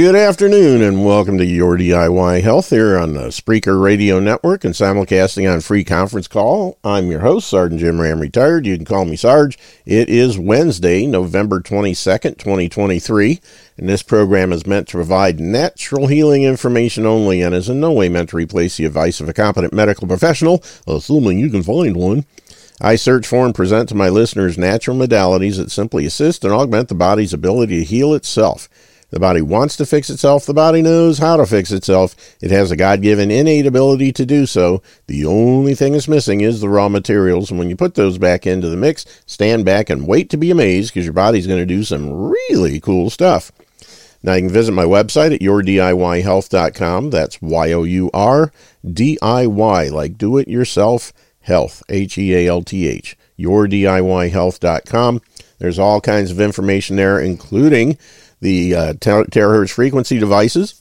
good afternoon, and welcome to Your DIY Health here on the Spreaker Radio Network and simulcasting on free conference call. I'm your host, Sergeant Jim Ram, retired. You can call me Sarge. It is Wednesday, November 22nd, 2023, and this program is meant to provide natural healing information only and is in no way meant to replace the advice of a competent medical professional, assuming you can find one. I search for and present to my listeners natural modalities that simply assist and augment the body's ability to heal itself. The body wants to fix itself. The body knows how to fix itself. It has a God given innate ability to do so. The only thing that's missing is the raw materials. And when you put those back into the mix, stand back and wait to be amazed because your body's going to do some really cool stuff. Now you can visit my website at yourdiyhealth.com. That's Y O U R D I Y, like do it yourself health, H E A L T H, yourdiyhealth.com. There's all kinds of information there, including the uh, terahertz frequency devices.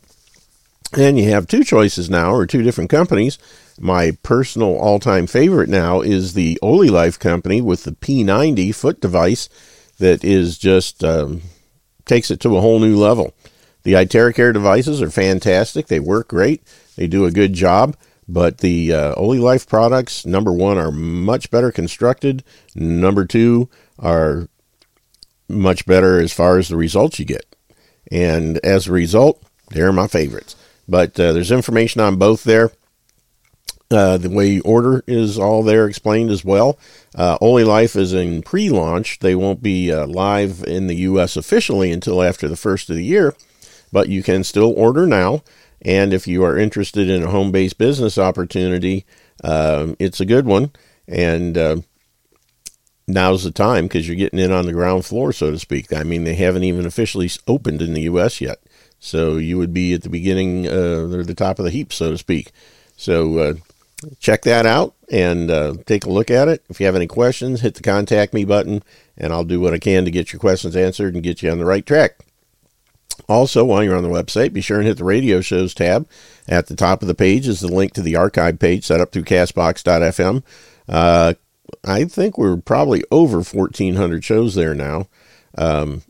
And you have two choices now, or two different companies. My personal all time favorite now is the OliLife company with the P90 foot device that is just um, takes it to a whole new level. The iTeracare devices are fantastic. They work great. They do a good job. But the uh, OliLife products, number one, are much better constructed. Number two, are much better as far as the results you get. And as a result, they're my favorites. But uh, there's information on both there. Uh, the way you order is all there explained as well. Uh, OliLife is in pre launch. They won't be uh, live in the U.S. officially until after the first of the year, but you can still order now. And if you are interested in a home based business opportunity, um, it's a good one. And uh, now's the time because you're getting in on the ground floor, so to speak. I mean, they haven't even officially opened in the U.S. yet. So you would be at the beginning uh, or the top of the heap, so to speak. So uh, check that out and uh, take a look at it. If you have any questions, hit the contact me button, and I'll do what I can to get your questions answered and get you on the right track. Also, while you're on the website, be sure and hit the radio shows tab. At the top of the page is the link to the archive page set up through castbox.fm. Uh, I think we're probably over 1,400 shows there now. Um,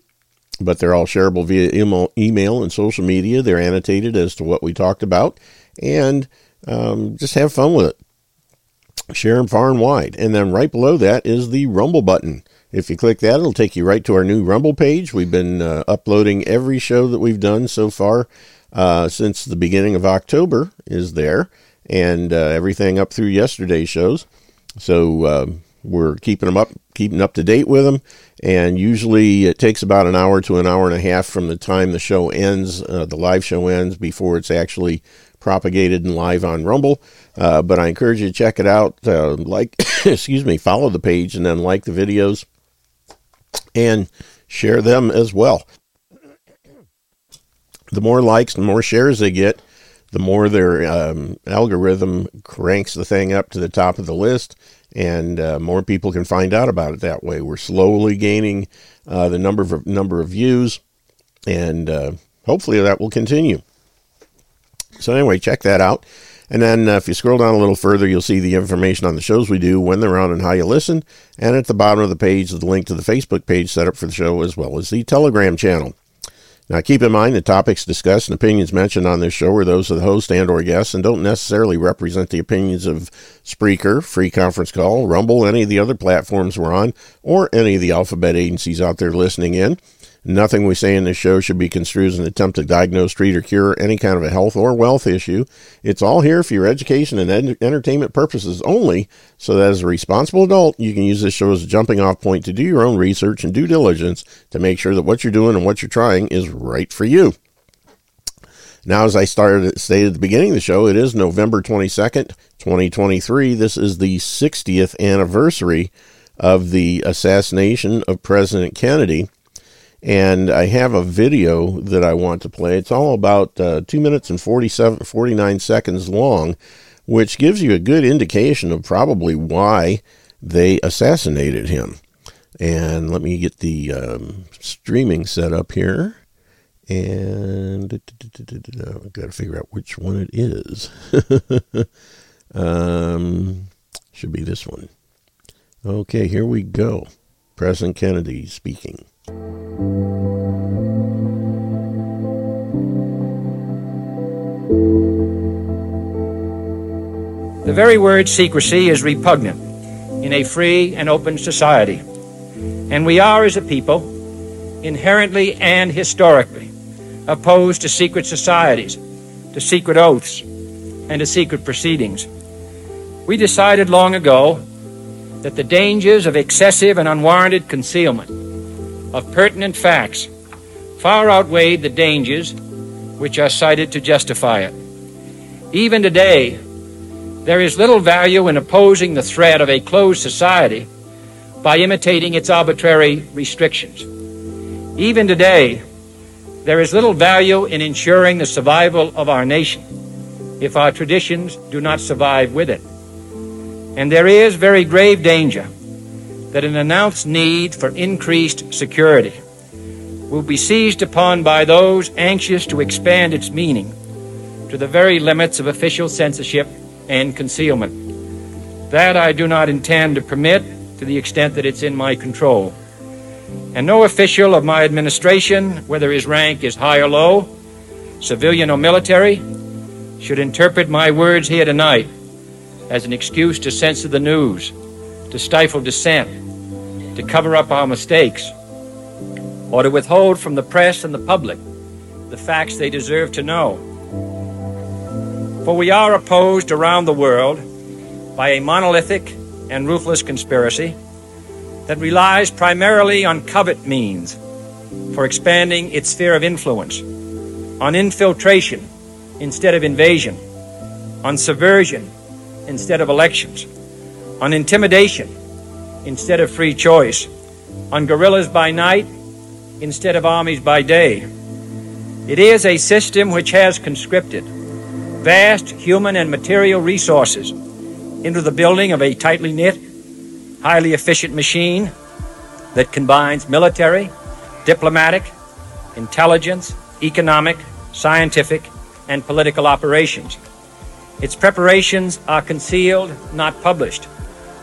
but they're all shareable via email, and social media. They're annotated as to what we talked about. And um, just have fun with it. Share them far and wide. And then right below that is the Rumble button. If you click that, it'll take you right to our new Rumble page. We've been uh, uploading every show that we've done so far uh, since the beginning of October is there, and uh, everything up through yesterday's shows. So uh, we're keeping them up, keeping up to date with them. And usually it takes about an hour to an hour and a half from the time the show ends, uh, the live show ends, before it's actually propagated and live on Rumble. Uh, but I encourage you to check it out. Uh, like, excuse me, follow the page and then like the videos and share them as well. The more likes and more shares they get, the more their um, algorithm cranks the thing up to the top of the list, and uh, more people can find out about it that way. We're slowly gaining uh, the number of number of views, and uh, hopefully that will continue. So anyway, check that out. And then uh, if you scroll down a little further, you'll see the information on the shows we do, when they're on, and how you listen. And at the bottom of the page the link to the Facebook page set up for the show, as well as the Telegram channel. Now, keep in mind the topics discussed and opinions mentioned on this show are those of the host and or guests and don't necessarily represent the opinions of Spreaker, Free Conference Call, Rumble, any of the other platforms we're on, or any of the alphabet agencies out there listening in. Nothing we say in this show should be construed as an attempt to diagnose, treat, or cure any kind of a health or wealth issue. It's all here for your education and ed- entertainment purposes only, so that as a responsible adult, you can use this show as a jumping off point to do your own research and due diligence to make sure that what you're doing and what you're trying is right for you. Now, as I started stated at the beginning of the show, it is November 22nd, 2023. This is the 60th anniversary of the assassination of President Kennedy and I have a video that I want to play. It's all about uh, 2 minutes and 47, 49 seconds long, which gives you a good indication of probably why they assassinated him. And let me get the um, streaming set up here. And I've got to figure out which one it is. um, should be this one. Okay, here we go. President Kennedy speaking. The very word secrecy is repugnant in a free and open society. And we are, as a people, inherently and historically opposed to secret societies, to secret oaths, and to secret proceedings. We decided long ago that the dangers of excessive and unwarranted concealment of pertinent facts far outweighed the dangers which are cited to justify it. Even today, there is little value in opposing the threat of a closed society by imitating its arbitrary restrictions. Even today, there is little value in ensuring the survival of our nation if our traditions do not survive with it. And there is very grave danger that an announced need for increased security will be seized upon by those anxious to expand its meaning to the very limits of official censorship and concealment. That I do not intend to permit to the extent that it's in my control. And no official of my administration, whether his rank is high or low, civilian or military, should interpret my words here tonight as an excuse to censor the news, to stifle dissent, to cover up our mistakes, or to withhold from the press and the public the facts they deserve to know. For we are opposed around the world by a monolithic and ruthless conspiracy that relies primarily on covert means for expanding its sphere of influence, on infiltration instead of invasion, on subversion instead of elections, on intimidation instead of free choice, on guerrillas by night instead of armies by day. It is a system which has conscripted vast human and material resources into the building of a tightly knit, highly efficient machine that combines military, diplomatic, intelligence, economic, scientific, and political operations. Its preparations are concealed, not published.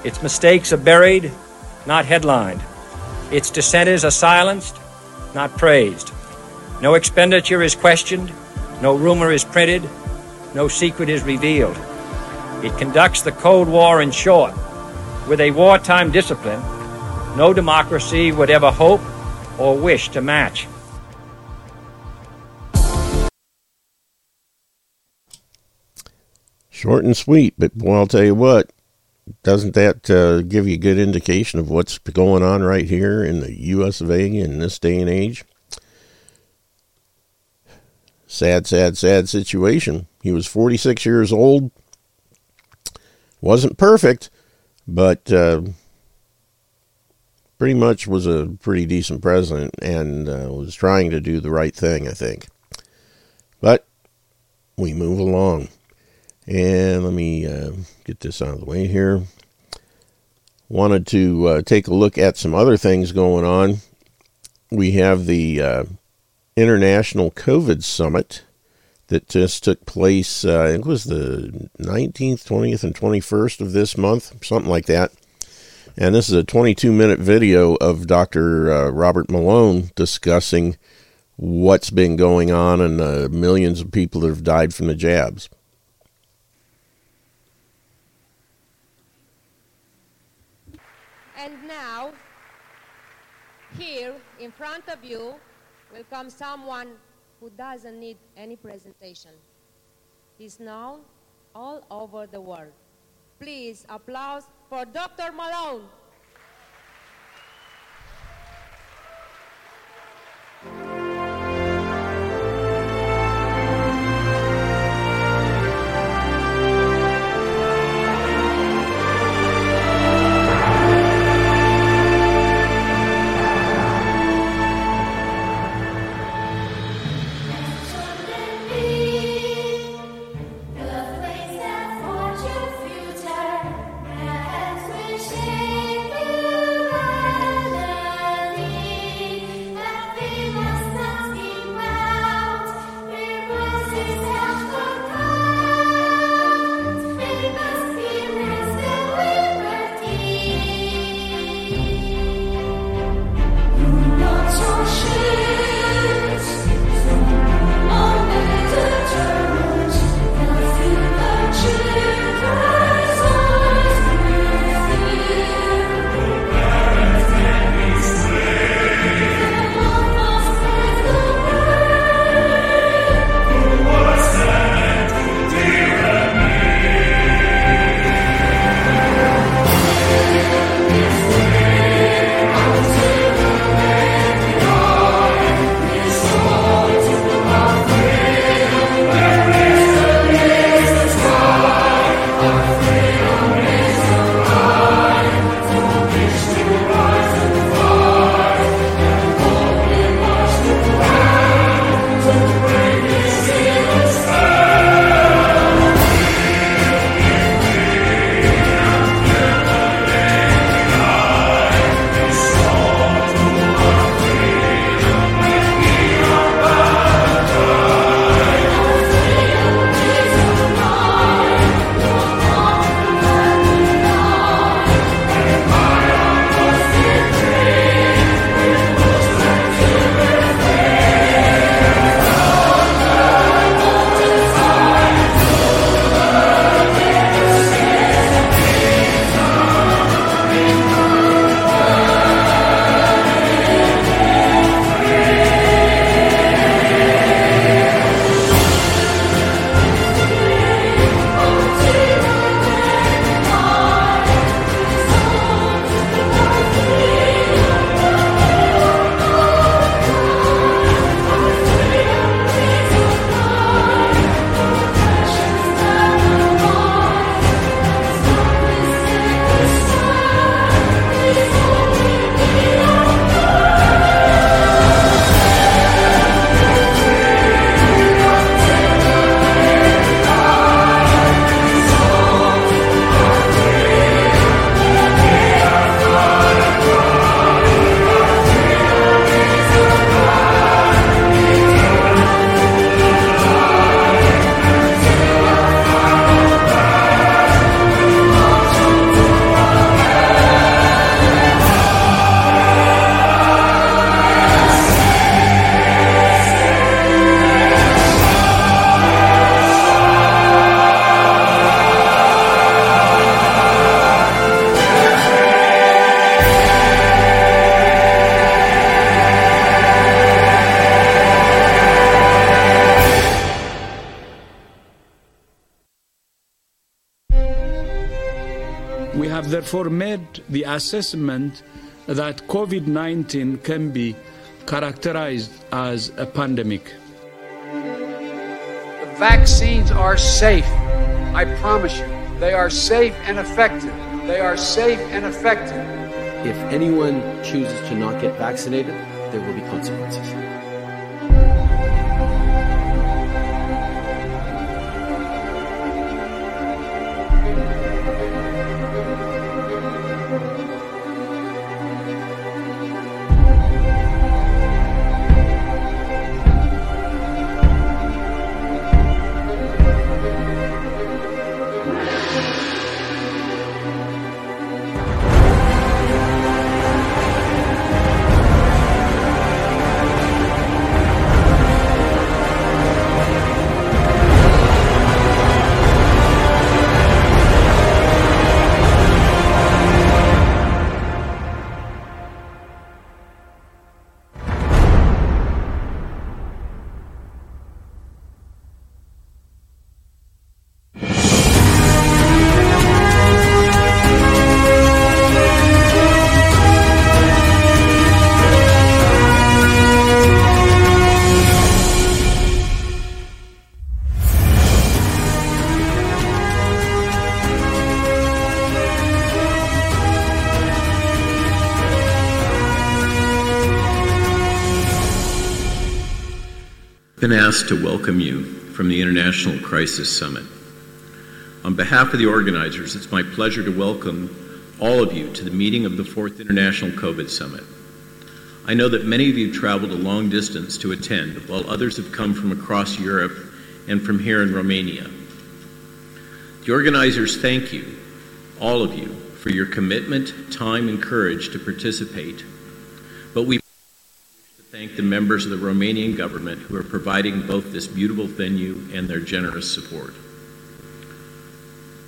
Its mistakes are buried, not headlined. Its dissenters are silenced, not praised. No expenditure is questioned, no rumor is printed, no secret is revealed. It conducts the Cold War in short, with a wartime discipline no democracy would ever hope or wish to match. Short and sweet, but boy, I'll tell you what, doesn't that uh, give you a good indication of what's going on right here in the U.S. of A. in this day and age? Sad, sad, sad situation. He was 46 years old. Wasn't perfect, but uh, pretty much was a pretty decent president and uh, was trying to do the right thing, I think. But we move along. And let me uh, get this out of the way here. Wanted to uh, take a look at some other things going on. We have the uh, International COVID Summit that just took place, uh, I think it was the 19th, 20th, and 21st of this month, something like that. And this is a 22 minute video of Dr. Uh, Robert Malone discussing what's been going on and uh, millions of people that have died from the jabs. Here, in front of you, will come someone who doesn't need any presentation. He's known all over the world. Please, applause for Dr. Malone. Sing therefore made the assessment that COVID 19 can be characterized as a pandemic. The vaccines are safe. I promise you. They are safe and effective. They are safe and effective. If anyone chooses to not get vaccinated, there will be consequences. Asked to welcome you from the International Crisis Summit. On behalf of the organizers, it's my pleasure to welcome all of you to the meeting of the Fourth International COVID Summit. I know that many of you traveled a long distance to attend, while others have come from across Europe and from here in Romania. The organizers thank you, all of you, for your commitment, time, and courage to participate. But we thank the members of the Romanian government who are providing both this beautiful venue and their generous support.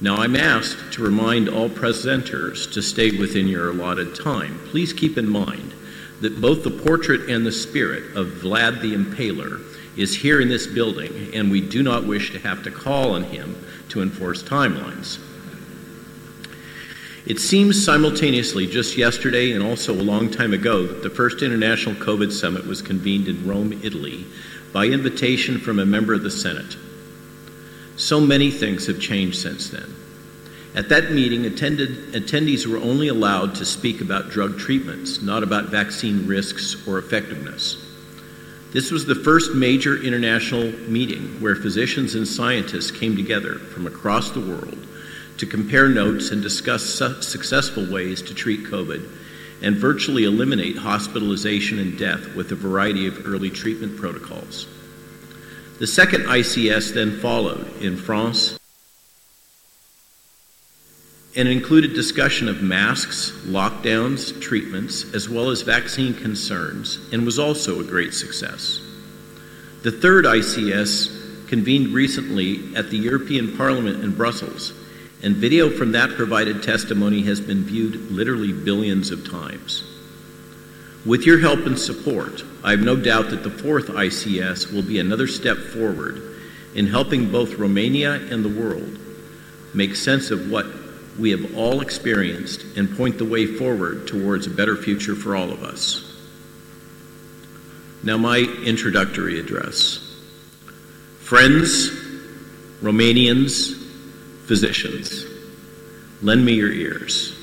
Now, I'm asked to remind all presenters to stay within your allotted time. Please keep in mind that both the portrait and the spirit of Vlad the Impaler is here in this building, and we do not wish to have to call on him to enforce timelines. It seems simultaneously just yesterday and also a long time ago that the first International COVID Summit was convened in Rome, Italy, by invitation from a member of the Senate. So many things have changed since then. At that meeting, attended, attendees were only allowed to speak about drug treatments, not about vaccine risks or effectiveness. This was the first major international meeting where physicians and scientists came together from across the world to compare notes and discuss su- successful ways to treat COVID and virtually eliminate hospitalization and death with a variety of early treatment protocols. The second ICS then followed in France and included discussion of masks, lockdowns, treatments, as well as vaccine concerns, and was also a great success. The third ICS convened recently at the European Parliament in Brussels and video from that provided testimony has been viewed literally billions of times. With your help and support, I have no doubt that the fourth ICS will be another step forward in helping both Romania and the world make sense of what we have all experienced and point the way forward towards a better future for all of us. Now, my introductory address. Friends, Romanians, physicians, lend me your ears.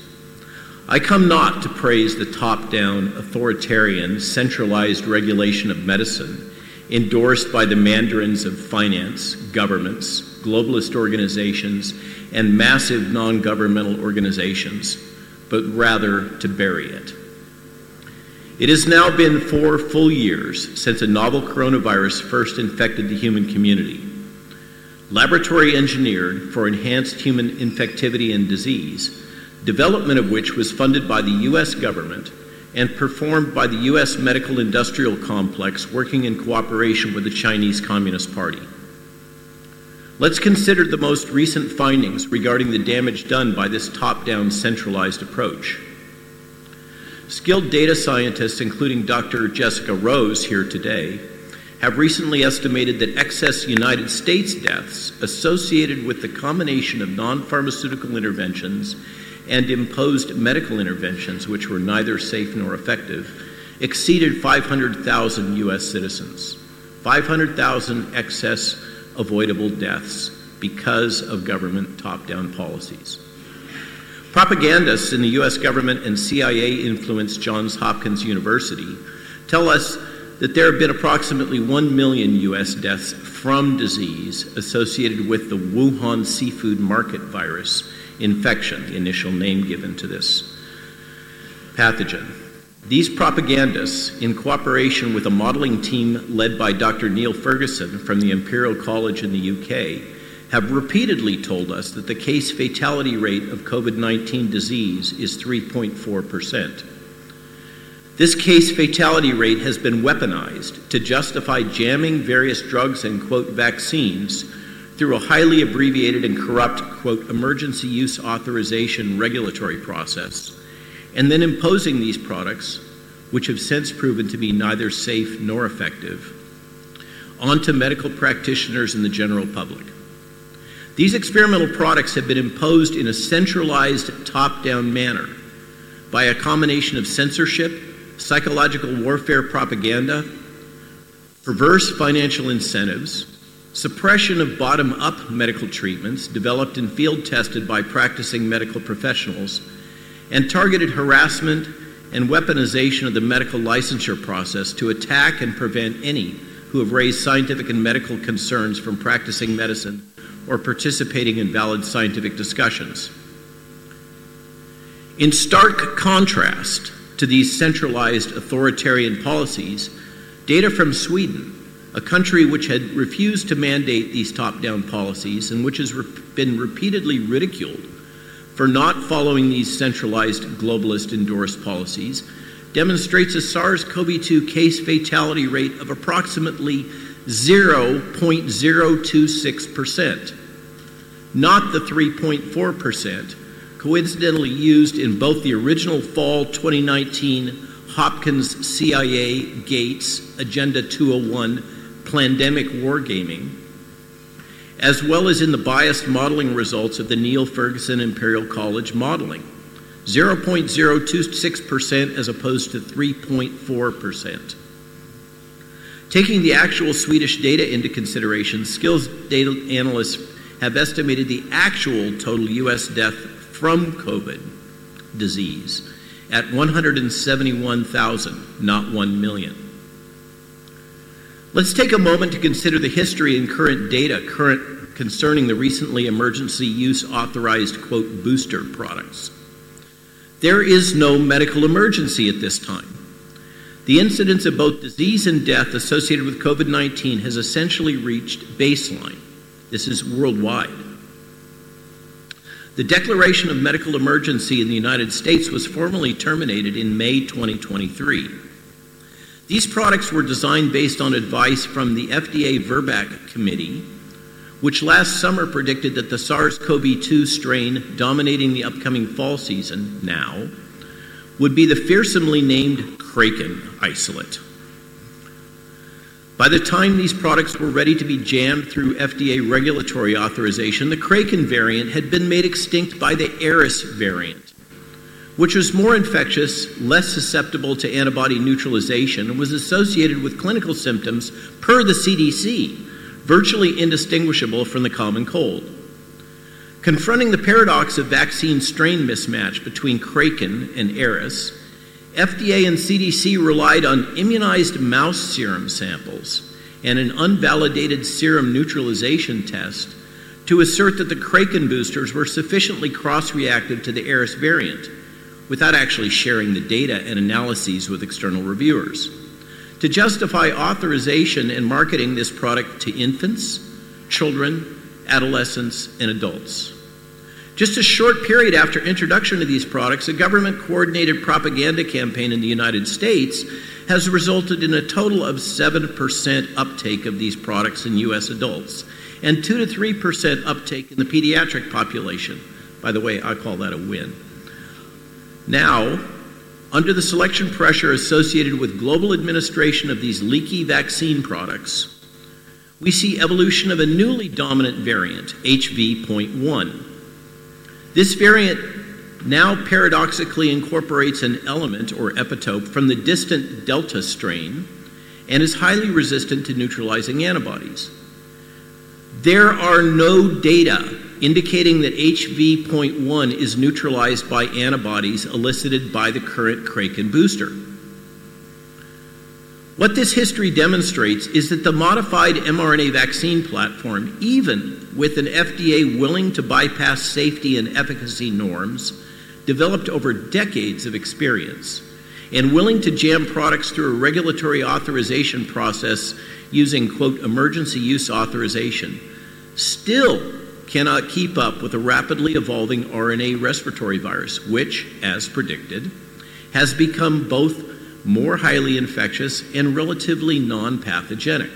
I come not to praise the top down, authoritarian, centralized regulation of medicine endorsed by the mandarins of finance, governments, globalist organizations, and massive non governmental organizations, but rather to bury it. It has now been four full years since a novel coronavirus first infected the human community. Laboratory engineered for enhanced human infectivity and disease, development of which was funded by the U.S. government and performed by the U.S. medical industrial complex working in cooperation with the Chinese Communist Party. Let's consider the most recent findings regarding the damage done by this top down centralized approach. Skilled data scientists, including Dr. Jessica Rose here today, have recently estimated that excess United States deaths associated with the combination of non pharmaceutical interventions and imposed medical interventions, which were neither safe nor effective, exceeded 500,000 U.S. citizens. 500,000 excess avoidable deaths because of government top down policies. Propagandists in the U.S. government and CIA influenced Johns Hopkins University tell us that there have been approximately 1 million U.S. deaths from disease associated with the Wuhan seafood market virus infection, the initial name given to this pathogen. These propagandists, in cooperation with a modeling team led by Dr. Neil Ferguson from the Imperial College in the UK, have repeatedly told us that the case fatality rate of COVID 19 disease is 3.4%. This case fatality rate has been weaponized to justify jamming various drugs and, quote, vaccines through a highly abbreviated and corrupt, quote, emergency use authorization regulatory process, and then imposing these products, which have since proven to be neither safe nor effective, onto medical practitioners and the general public. These experimental products have been imposed in a centralized, top down manner by a combination of censorship psychological warfare propaganda, perverse financial incentives, suppression of bottom up medical treatments developed and field tested by practicing medical professionals, and targeted harassment and weaponization of the medical licensure process to attack and prevent any who have raised scientific and medical concerns from practicing medicine or participating in valid scientific discussions. In stark contrast, to these centralized authoritarian policies, data from Sweden, a country which had refused to mandate these top down policies and which has re- been repeatedly ridiculed for not following these centralized globalist endorsed policies, demonstrates a SARS CoV 2 case fatality rate of approximately 0.026%, not the 3.4% coincidentally used in both the original fall 2019 Hopkins CIA Gates Agenda 201 pandemic wargaming, as well as in the biased modeling results of the Neil Ferguson Imperial College modeling 0.026% as opposed to 3.4%. Taking the actual Swedish data into consideration, skills data analysts have estimated the actual total U.S. death from COVID disease at 171,000, not 1 million. Let's take a moment to consider the history and current data current concerning the recently emergency use authorized quote booster products. There is no medical emergency at this time. The incidence of both disease and death associated with COVID 19 has essentially reached baseline. This is worldwide. The declaration of medical emergency in the United States was formally terminated in May 2023. These products were designed based on advice from the FDA VRBPAC committee, which last summer predicted that the SARS CoV 2 strain dominating the upcoming fall season now would be the fearsomely named Kraken isolate. By the time these products were ready to be jammed through FDA regulatory authorization, the Kraken variant had been made extinct by the Eris variant, which was more infectious, less susceptible to antibody neutralization, and was associated with clinical symptoms, per the CDC, virtually indistinguishable from the common cold. Confronting the paradox of vaccine strain mismatch between Kraken and Eris, FDA and CDC relied on immunized mouse serum samples and an unvalidated serum neutralization test to assert that the Kraken boosters were sufficiently cross reactive to the Eris variant without actually sharing the data and analyses with external reviewers. To justify authorization and marketing this product to infants, children, adolescents, and adults. Just a short period after introduction of these products, a government coordinated propaganda campaign in the United States has resulted in a total of 7% uptake of these products in U.S. adults and 2 to 3% uptake in the pediatric population. By the way, I call that a win. Now, under the selection pressure associated with global administration of these leaky vaccine products, we see evolution of a newly dominant variant, HV.1. This variant now paradoxically incorporates an element or epitope from the distant Delta strain and is highly resistant to neutralizing antibodies. There are no data indicating that HV.1 is neutralized by antibodies elicited by the current Kraken booster. What this history demonstrates is that the modified mRNA vaccine platform, even with an FDA willing to bypass safety and efficacy norms, developed over decades of experience, and willing to jam products through a regulatory authorization process using, quote, emergency use authorization, still cannot keep up with a rapidly evolving RNA respiratory virus, which, as predicted, has become both more highly infectious and relatively non pathogenic.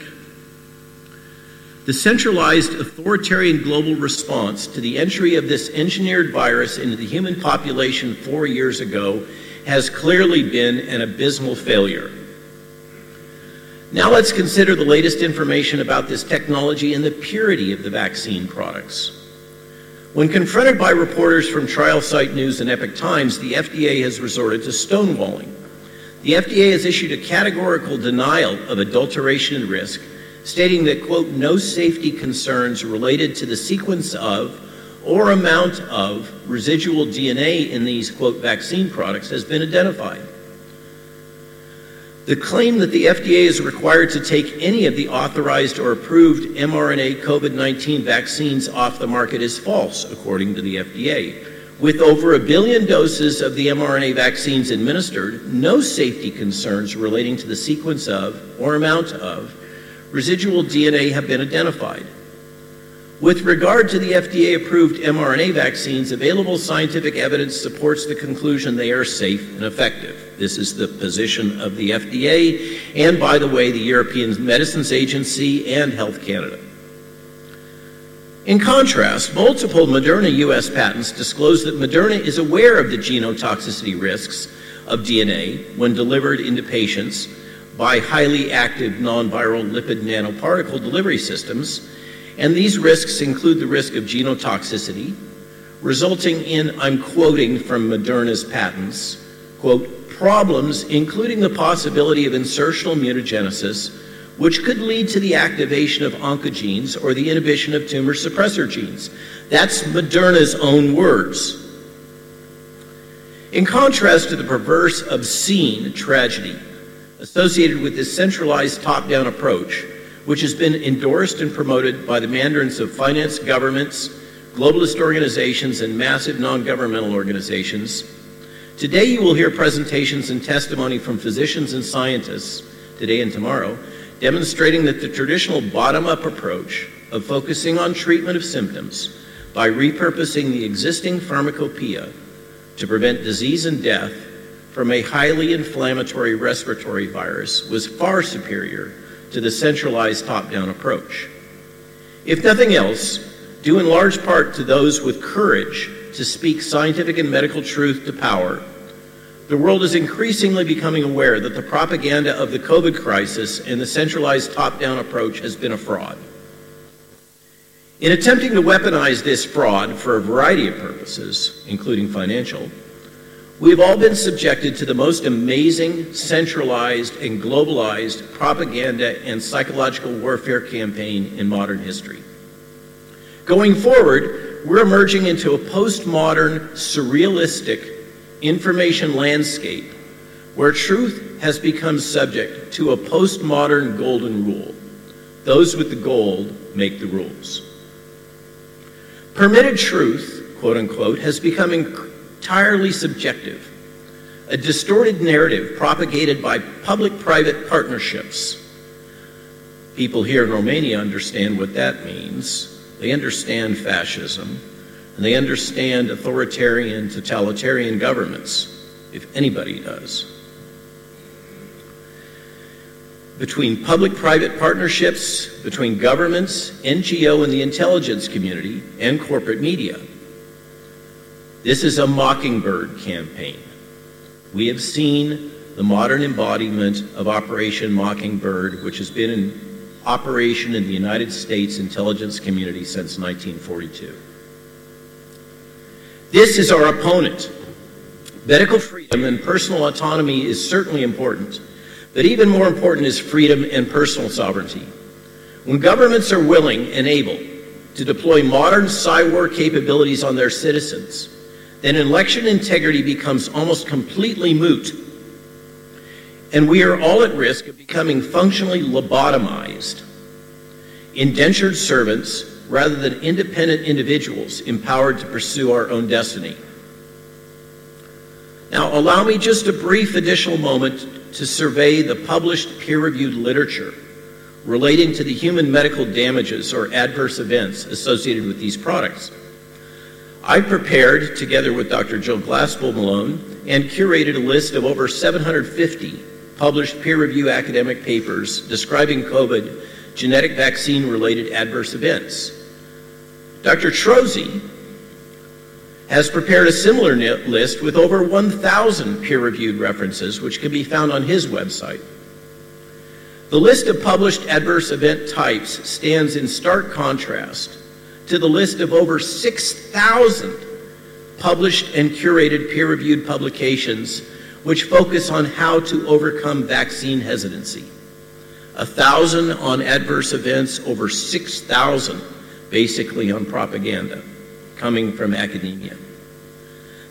The centralized authoritarian global response to the entry of this engineered virus into the human population four years ago has clearly been an abysmal failure. Now let's consider the latest information about this technology and the purity of the vaccine products. When confronted by reporters from Trial Site News and Epoch Times, the FDA has resorted to stonewalling. The FDA has issued a categorical denial of adulteration and risk, stating that, quote, no safety concerns related to the sequence of or amount of residual DNA in these, quote, vaccine products has been identified. The claim that the FDA is required to take any of the authorized or approved mRNA COVID 19 vaccines off the market is false, according to the FDA. With over a billion doses of the mRNA vaccines administered, no safety concerns relating to the sequence of or amount of residual DNA have been identified. With regard to the FDA approved mRNA vaccines, available scientific evidence supports the conclusion they are safe and effective. This is the position of the FDA and, by the way, the European Medicines Agency and Health Canada. In contrast, multiple Moderna U.S. patents disclose that Moderna is aware of the genotoxicity risks of DNA when delivered into patients by highly active non viral lipid nanoparticle delivery systems, and these risks include the risk of genotoxicity, resulting in, I'm quoting from Moderna's patents, quote, problems including the possibility of insertional mutagenesis which could lead to the activation of oncogenes or the inhibition of tumor suppressor genes. That's Moderna's own words. In contrast to the perverse, obscene tragedy associated with this centralized top down approach, which has been endorsed and promoted by the mandarins of finance governments, globalist organizations, and massive non governmental organizations, today you will hear presentations and testimony from physicians and scientists, today and tomorrow, demonstrating that the traditional bottom up approach of focusing on treatment of symptoms by repurposing the existing pharmacopoeia to prevent disease and death from a highly inflammatory respiratory virus was far superior to the centralized top down approach. If nothing else, due in large part to those with courage to speak scientific and medical truth to power the world is increasingly becoming aware that the propaganda of the COVID crisis and the centralized top down approach has been a fraud. In attempting to weaponize this fraud for a variety of purposes, including financial, we have all been subjected to the most amazing, centralized, and globalized propaganda and psychological warfare campaign in modern history. Going forward, we're emerging into a postmodern, surrealistic, information landscape where truth has become subject to a postmodern golden rule. Those with the gold make the rules. Permitted truth, quote unquote, has become entirely subjective, a distorted narrative propagated by public private partnerships. People here in Romania understand what that means. They understand fascism and they understand authoritarian, totalitarian governments, if anybody does. Between public private partnerships, between governments, NGO, and the intelligence community, and corporate media. This is a mockingbird campaign. we have seen the modern embodiment of Operation Mockingbird, which has been in operation in the United States intelligence community since 1942. This is our opponent. Medical freedom and personal autonomy is certainly important, but even more important is freedom and personal sovereignty. When governments are willing and able to deploy modern cyber capabilities on their citizens, then election integrity becomes almost completely moot. And we are all at risk of becoming functionally lobotomized, indentured servants rather than independent individuals empowered to pursue our own destiny. Now, allow me just a brief additional moment to survey the published peer reviewed literature relating to the human medical damages or adverse events associated with these products. I prepared, together with Dr. Jill Glasspool Malone, and curated a list of over 750 published peer reviewed academic papers describing COVID genetic vaccine related adverse events. Dr. Trozzi has prepared a similar list with over 1,000 peer reviewed references, which can be found on his website. The list of published adverse event types stands in stark contrast to the list of over 6,000 published and curated peer reviewed publications which focus on how to overcome vaccine hesitancy. A thousand on adverse events, over 6,000 basically on propaganda coming from academia.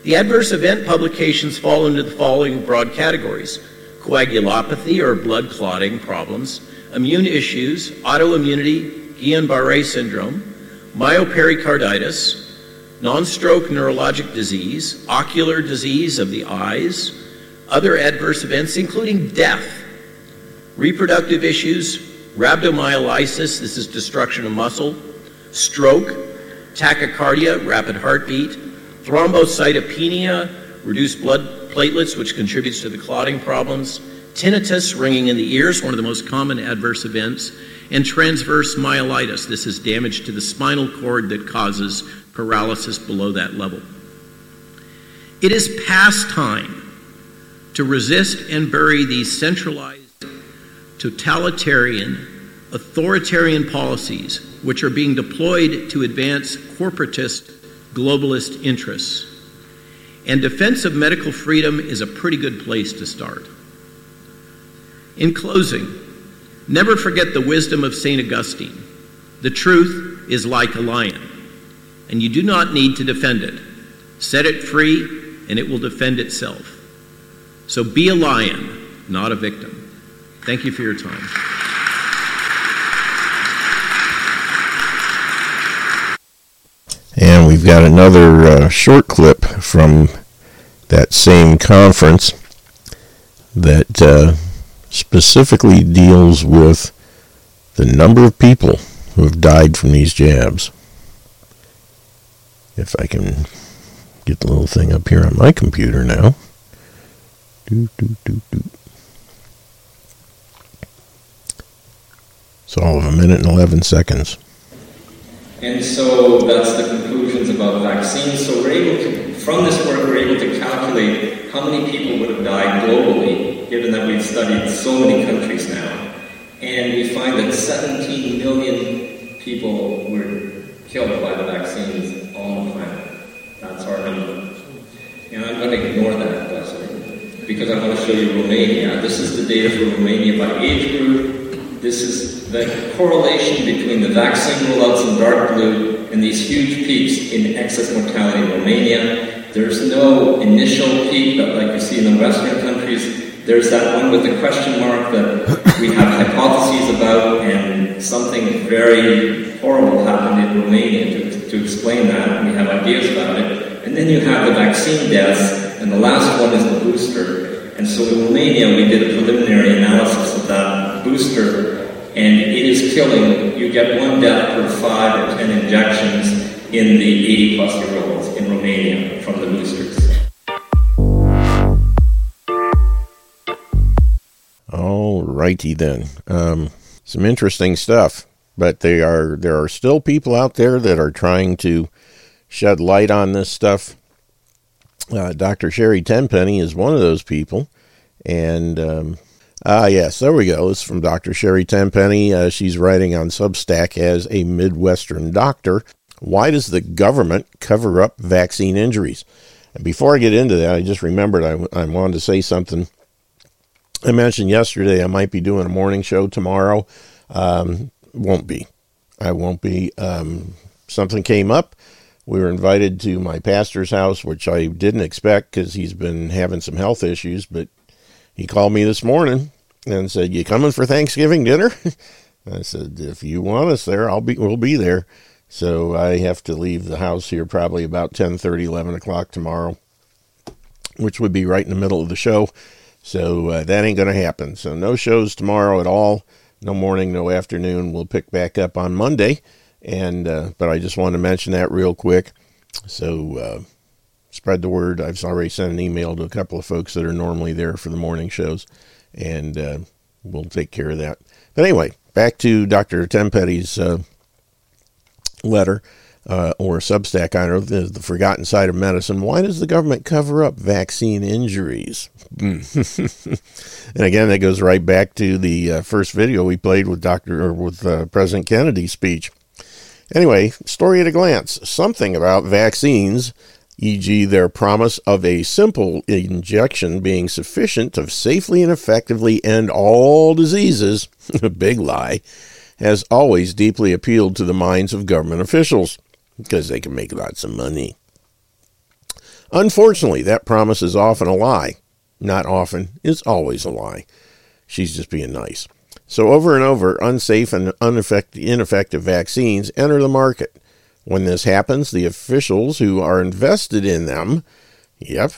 The adverse event publications fall into the following broad categories coagulopathy or blood clotting problems, immune issues, autoimmunity, Guillain Barre syndrome, myopericarditis, non stroke neurologic disease, ocular disease of the eyes, other adverse events, including death, reproductive issues, rhabdomyolysis, this is destruction of muscle, stroke, tachycardia, rapid heartbeat, thrombocytopenia, reduced blood platelets, which contributes to the clotting problems, tinnitus, ringing in the ears, one of the most common adverse events, and transverse myelitis. This is damage to the spinal cord that causes paralysis below that level. It is past time to resist and bury these centralized, totalitarian, authoritarian policies which are being deployed to advance corporatist, globalist interests. And defense of medical freedom is a pretty good place to start. In closing, Never forget the wisdom of St. Augustine. The truth is like a lion, and you do not need to defend it. Set it free, and it will defend itself. So be a lion, not a victim. Thank you for your time. And we've got another uh, short clip from that same conference that uh, specifically deals with the number of people who have died from these jabs. If I can get the little thing up here on my computer now. Do, do, do, do. It's all of a minute and 11 seconds. And so that's the conclusions about vaccines. So we're able to, from this work, we're able to calculate how many people would have died globally given that we've studied so many countries now. And we find that 17 million people were killed by the vaccines on the planet. That's our number. And I'm going to ignore that, because I want to show you Romania. This is the data for Romania by age group. This is the correlation between the vaccine rollouts in dark blue and these huge peaks in excess mortality in Romania. There's no initial peak that, like you see in the Western countries. There's that one with the question mark that we have hypotheses about, and something very horrible happened in Romania to, to explain that, we have ideas about it. And then you have the vaccine deaths, and the last one is the booster. And so in Romania, we did a preliminary analysis of that booster, and it is killing. You get one death per five or ten injections in the 80 plus year olds in Romania from the boosters. All righty then. Um, some interesting stuff, but they are there are still people out there that are trying to shed light on this stuff. Uh, Dr. Sherry Tenpenny is one of those people. And, um, ah, yes, there we go. It's from Dr. Sherry Tenpenny. Uh, she's writing on Substack as a Midwestern doctor. Why does the government cover up vaccine injuries? And before I get into that, I just remembered I, I wanted to say something. I mentioned yesterday I might be doing a morning show tomorrow. Um, won't be. I won't be. Um, something came up. We were invited to my pastor's house, which I didn't expect because he's been having some health issues. But he called me this morning and said, "You coming for Thanksgiving dinner?" I said, "If you want us there, I'll be. We'll be there." So I have to leave the house here probably about 10, 30, 11 o'clock tomorrow, which would be right in the middle of the show. So uh, that ain't going to happen. So no shows tomorrow at all. No morning, no afternoon. We'll pick back up on Monday. And uh, but I just want to mention that real quick. So uh, spread the word. I've already sent an email to a couple of folks that are normally there for the morning shows, and uh, we'll take care of that. But anyway, back to Dr. Tenpenny's uh, letter uh, or Substack on know the, the forgotten side of medicine. Why does the government cover up vaccine injuries? and again, that goes right back to the uh, first video we played with Dr. or with uh, President Kennedy's speech. Anyway, story at a glance. Something about vaccines, e.g., their promise of a simple injection being sufficient to safely and effectively end all diseases, a big lie, has always deeply appealed to the minds of government officials because they can make lots of money. Unfortunately, that promise is often a lie. Not often, it's always a lie. She's just being nice. So, over and over, unsafe and ineffective vaccines enter the market. When this happens, the officials who are invested in them, yep,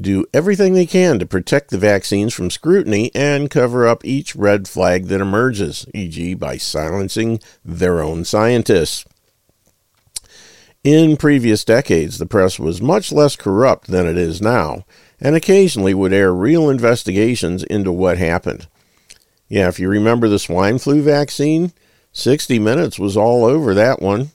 do everything they can to protect the vaccines from scrutiny and cover up each red flag that emerges, e.g., by silencing their own scientists. In previous decades, the press was much less corrupt than it is now, and occasionally would air real investigations into what happened. Yeah, if you remember the swine flu vaccine, 60 Minutes was all over that one.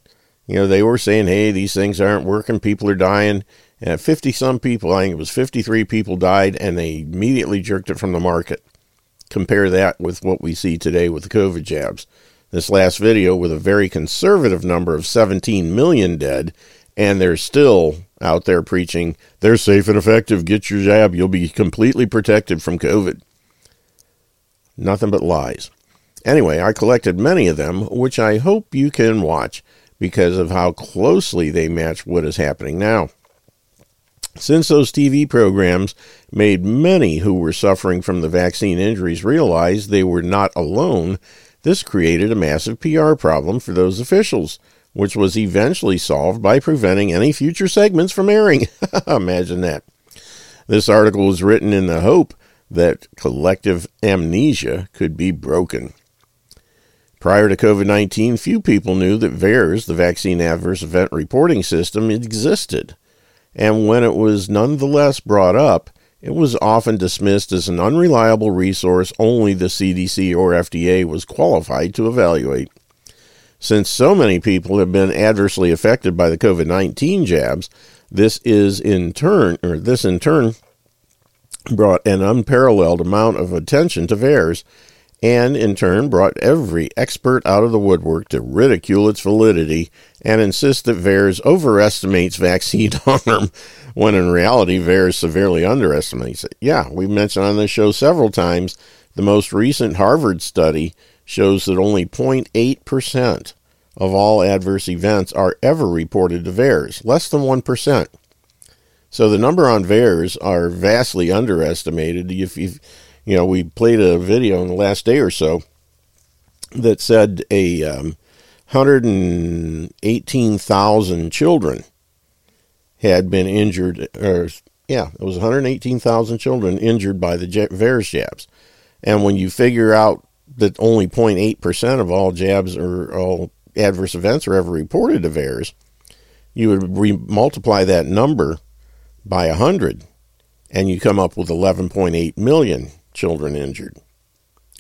You know, they were saying, hey, these things aren't working, people are dying. And 50 some people, I think it was 53 people died, and they immediately jerked it from the market. Compare that with what we see today with the COVID jabs. This last video with a very conservative number of 17 million dead, and they're still out there preaching they're safe and effective. Get your jab, you'll be completely protected from COVID. Nothing but lies. Anyway, I collected many of them, which I hope you can watch because of how closely they match what is happening now. Since those TV programs made many who were suffering from the vaccine injuries realize they were not alone, this created a massive PR problem for those officials, which was eventually solved by preventing any future segments from airing. Imagine that. This article was written in the hope that collective amnesia could be broken. Prior to COVID 19, few people knew that VAERS, the Vaccine Adverse Event Reporting System, existed and when it was nonetheless brought up, it was often dismissed as an unreliable resource only the CDC or FDA was qualified to evaluate. Since so many people have been adversely affected by the COVID 19 jabs, this is in turn, or this in turn, brought an unparalleled amount of attention to VAERS and in turn brought every expert out of the woodwork to ridicule its validity and insist that VAERS overestimates vaccine harm when in reality VAERS severely underestimates it. Yeah, we've mentioned on this show several times the most recent Harvard study shows that only 0.8% of all adverse events are ever reported to VAERS, less than 1%. So the number on VAERS are vastly underestimated. If, if you know, we played a video in the last day or so that said a um, 118,000 children had been injured, or yeah, it was 118,000 children injured by the VAERS jabs. And when you figure out that only 0.8% of all jabs or all adverse events are ever reported to VAERS, you would re- multiply that number by 100 and you come up with 11.8 million children injured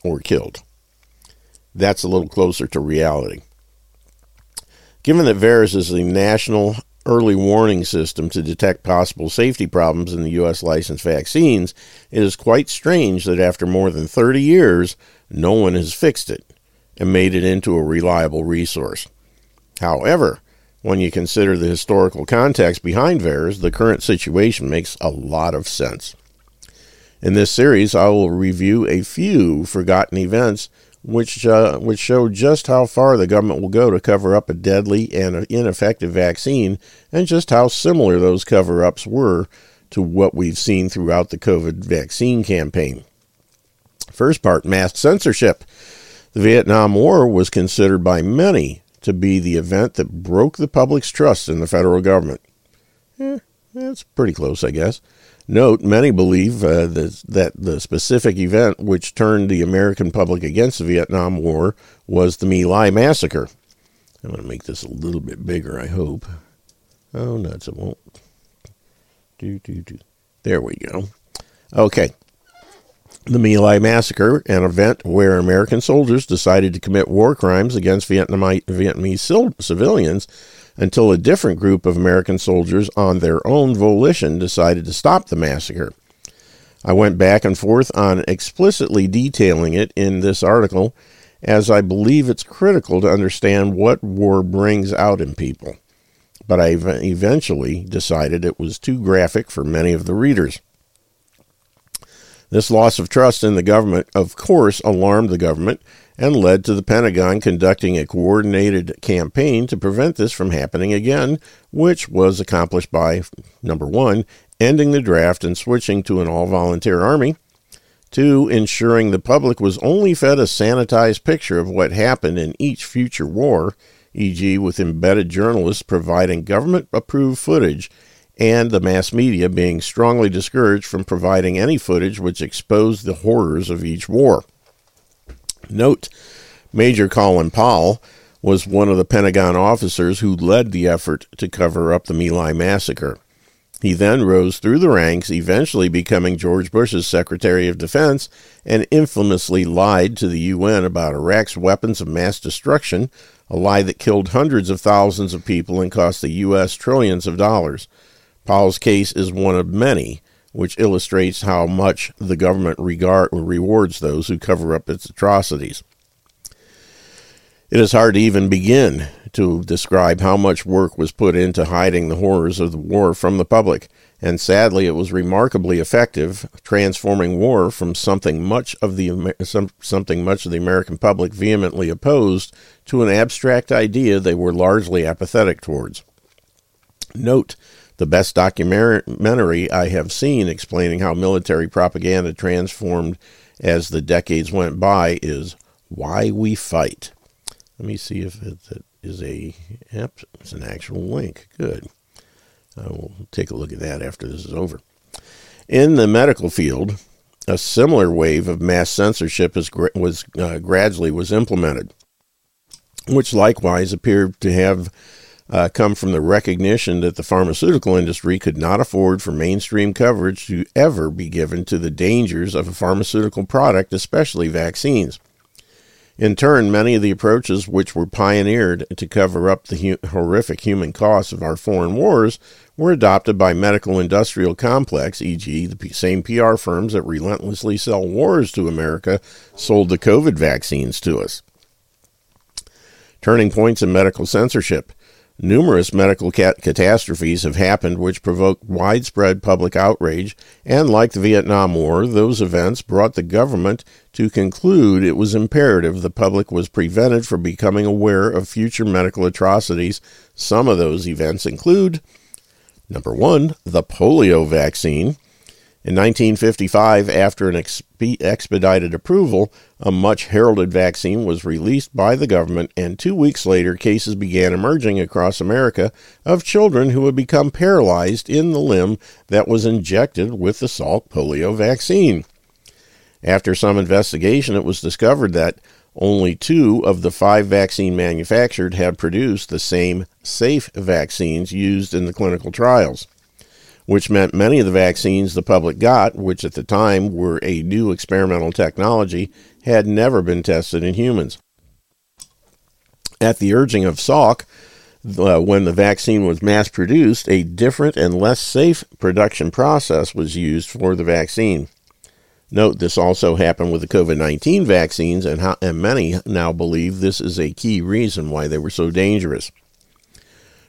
or killed. That's a little closer to reality. Given that VAERS is a national early warning system to detect possible safety problems in the U.S. licensed vaccines, it is quite strange that after more than 30 years, no one has fixed it and made it into a reliable resource. However, when you consider the historical context behind VAERS, the current situation makes a lot of sense. In this series, I will review a few forgotten events which uh, which show just how far the government will go to cover up a deadly and ineffective vaccine, and just how similar those cover-ups were to what we've seen throughout the COVID vaccine campaign. First part: mass censorship. The Vietnam War was considered by many to be the event that broke the public's trust in the federal government. Eh, that's pretty close, I guess. Note, many believe uh, that, that the specific event which turned the American public against the Vietnam War was the My Lai massacre. I'm going to make this a little bit bigger, I hope. Oh, nuts, it won't. Do, do, do. There we go. Okay. The My Lai massacre, an event where American soldiers decided to commit war crimes against Vietnamese civilians until a different group of American soldiers, on their own volition, decided to stop the massacre. I went back and forth on explicitly detailing it in this article, as I believe it's critical to understand what war brings out in people. But I eventually decided it was too graphic for many of the readers. This loss of trust in the government, of course, alarmed the government and led to the Pentagon conducting a coordinated campaign to prevent this from happening again, which was accomplished by number one, ending the draft and switching to an all volunteer army, two, ensuring the public was only fed a sanitized picture of what happened in each future war, e.g., with embedded journalists providing government approved footage and the mass media being strongly discouraged from providing any footage which exposed the horrors of each war. Note Major Colin Powell was one of the Pentagon officers who led the effort to cover up the My Lai massacre. He then rose through the ranks, eventually becoming George Bush's Secretary of Defense, and infamously lied to the UN about Iraq's weapons of mass destruction, a lie that killed hundreds of thousands of people and cost the U.S. trillions of dollars. Powell's case is one of many which illustrates how much the government regard, rewards those who cover up its atrocities. It is hard to even begin to describe how much work was put into hiding the horrors of the war from the public, and sadly it was remarkably effective, transforming war from something much of the something much of the American public vehemently opposed to an abstract idea they were largely apathetic towards. Note the best documentary I have seen explaining how military propaganda transformed as the decades went by is Why We Fight. Let me see if it is a, yep, it's an actual link. Good. I will take a look at that after this is over. In the medical field, a similar wave of mass censorship was uh, gradually was implemented, which likewise appeared to have uh, come from the recognition that the pharmaceutical industry could not afford for mainstream coverage to ever be given to the dangers of a pharmaceutical product, especially vaccines. In turn, many of the approaches which were pioneered to cover up the hu- horrific human costs of our foreign wars were adopted by medical industrial complex, e.g., the same PR firms that relentlessly sell wars to America sold the COVID vaccines to us. Turning points in medical censorship. Numerous medical cat- catastrophes have happened which provoked widespread public outrage, and like the Vietnam War, those events brought the government to conclude it was imperative the public was prevented from becoming aware of future medical atrocities. Some of those events include number one, the polio vaccine. In 1955, after an exp- expedited approval, a much heralded vaccine was released by the government, and two weeks later, cases began emerging across America of children who had become paralyzed in the limb that was injected with the Salk polio vaccine. After some investigation, it was discovered that only two of the five vaccine manufactured had produced the same safe vaccines used in the clinical trials which meant many of the vaccines the public got, which at the time were a new experimental technology, had never been tested in humans. At the urging of Salk, uh, when the vaccine was mass produced, a different and less safe production process was used for the vaccine. Note this also happened with the COVID 19 vaccines, and, how, and many now believe this is a key reason why they were so dangerous.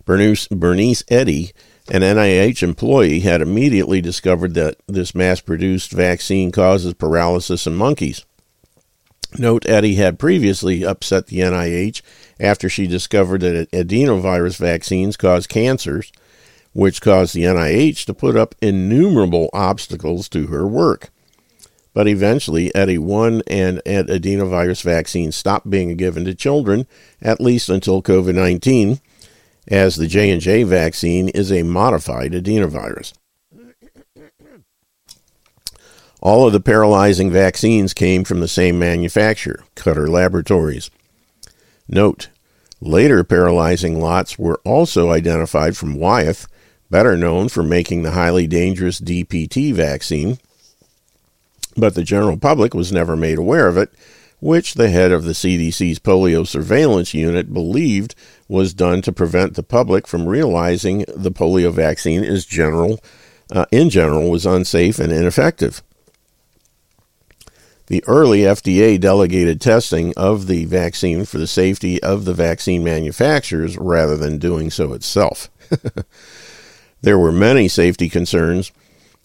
Bernice, Bernice Eddy, an NIH employee, had immediately discovered that this mass produced vaccine causes paralysis in monkeys. Note Eddy had previously upset the NIH after she discovered that adenovirus vaccines cause cancers, which caused the NIH to put up innumerable obstacles to her work. But eventually, Eddy won, and adenovirus vaccines stopped being given to children, at least until COVID 19, as the J&J vaccine is a modified adenovirus. All of the paralyzing vaccines came from the same manufacturer, Cutter Laboratories. Note, later paralyzing lots were also identified from Wyeth, better known for making the highly dangerous DPT vaccine, but the general public was never made aware of it, which the head of the CDC's polio surveillance unit believed was done to prevent the public from realizing the polio vaccine is general, uh, in general was unsafe and ineffective. The early FDA delegated testing of the vaccine for the safety of the vaccine manufacturers rather than doing so itself. there were many safety concerns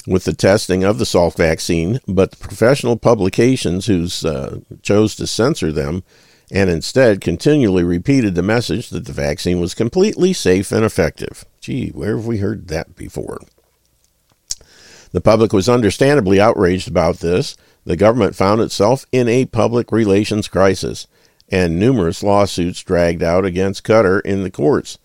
with the testing of the Salk vaccine, but the professional publications who uh, chose to censor them and instead continually repeated the message that the vaccine was completely safe and effective. Gee, where have we heard that before? The public was understandably outraged about this. The government found itself in a public relations crisis, and numerous lawsuits dragged out against Cutter in the courts.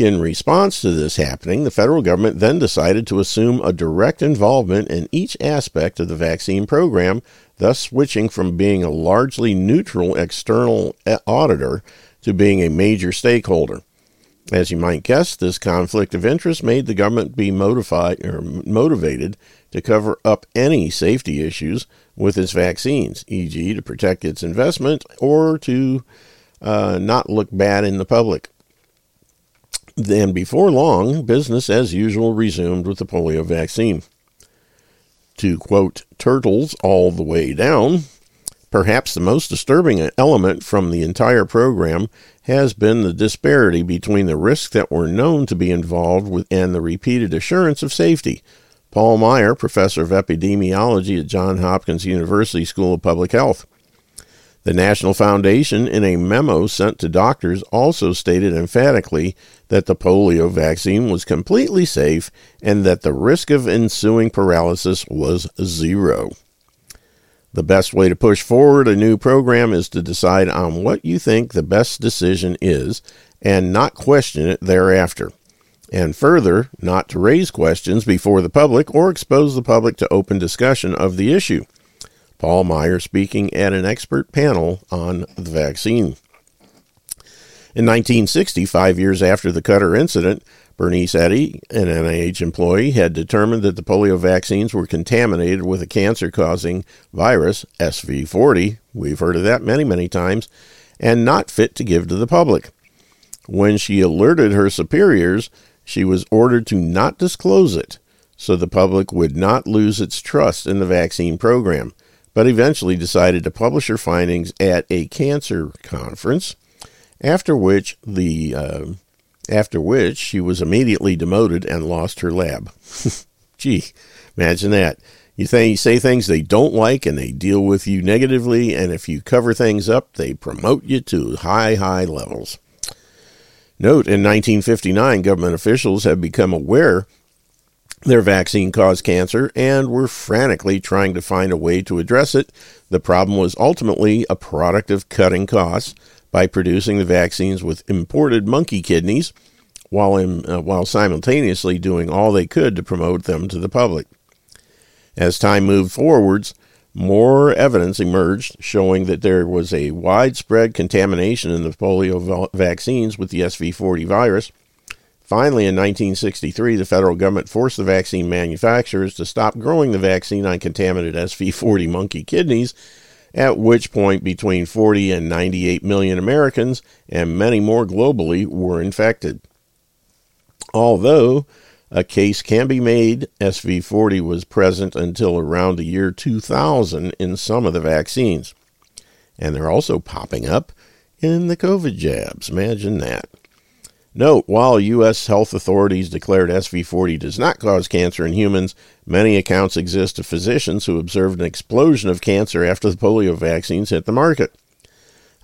In response to this happening, the federal government then decided to assume a direct involvement in each aspect of the vaccine program, thus switching from being a largely neutral external auditor to being a major stakeholder. As you might guess, this conflict of interest made the government be motivated or motivated to cover up any safety issues with its vaccines, e.g., to protect its investment or to uh, not look bad in the public. Then, before long, business as usual resumed with the polio vaccine. To quote Turtles all the way down, perhaps the most disturbing element from the entire program has been the disparity between the risks that were known to be involved with and the repeated assurance of safety. Paul Meier, professor of epidemiology at Johns Hopkins University School of Public Health. The National Foundation, in a memo sent to doctors, also stated emphatically that the polio vaccine was completely safe and that the risk of ensuing paralysis was zero. The best way to push forward a new program is to decide on what you think the best decision is and not question it thereafter. And further, not to raise questions before the public or expose the public to open discussion of the issue. Paul Meier speaking at an expert panel on the vaccine. In 1960, five years after the Cutter incident, Bernice Eddy, an NIH employee, had determined that the polio vaccines were contaminated with a cancer causing virus, SV40, we've heard of that many, many times, and not fit to give to the public. When she alerted her superiors, she was ordered to not disclose it so the public would not lose its trust in the vaccine program but eventually decided to publish her findings at a cancer conference. After which the uh, after which she was immediately demoted and lost her lab. Gee, imagine that. You, think, you say things they don't like and they deal with you negatively, and if you cover things up, they promote you to high, high levels. Note in 1959, government officials have become aware their vaccine caused cancer and were frantically trying to find a way to address it. The problem was ultimately a product of cutting costs by producing the vaccines with imported monkey kidneys while, in, uh, while simultaneously doing all they could to promote them to the public. As time moved forwards, more evidence emerged showing that there was a widespread contamination in the polio vaccines with the SV40 virus Finally, in 1963, the federal government forced the vaccine manufacturers to stop growing the vaccine on contaminated SV40 monkey kidneys at which point between 40 and 98 million Americans and many more globally were infected. Although a case can be made SV40 was present until around the year 2000 in some of the vaccines. And they're also popping up in the COVID jabs. Imagine that. Note, while U.S. health authorities declared SV40 does not cause cancer in humans, many accounts exist of physicians who observed an explosion of cancer after the polio vaccines hit the market.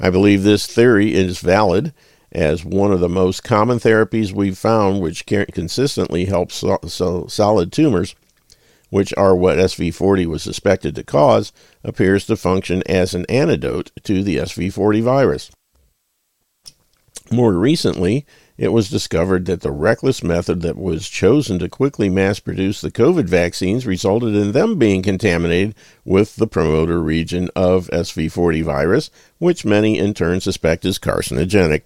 I believe this theory is valid as one of the most common therapies we've found which consistently helps so- so solid tumors, which are what SV40 was suspected to cause, appears to function as an antidote to the SV40 virus. More recently, it was discovered that the reckless method that was chosen to quickly mass produce the COVID vaccines resulted in them being contaminated with the promoter region of SV40 virus, which many in turn suspect is carcinogenic.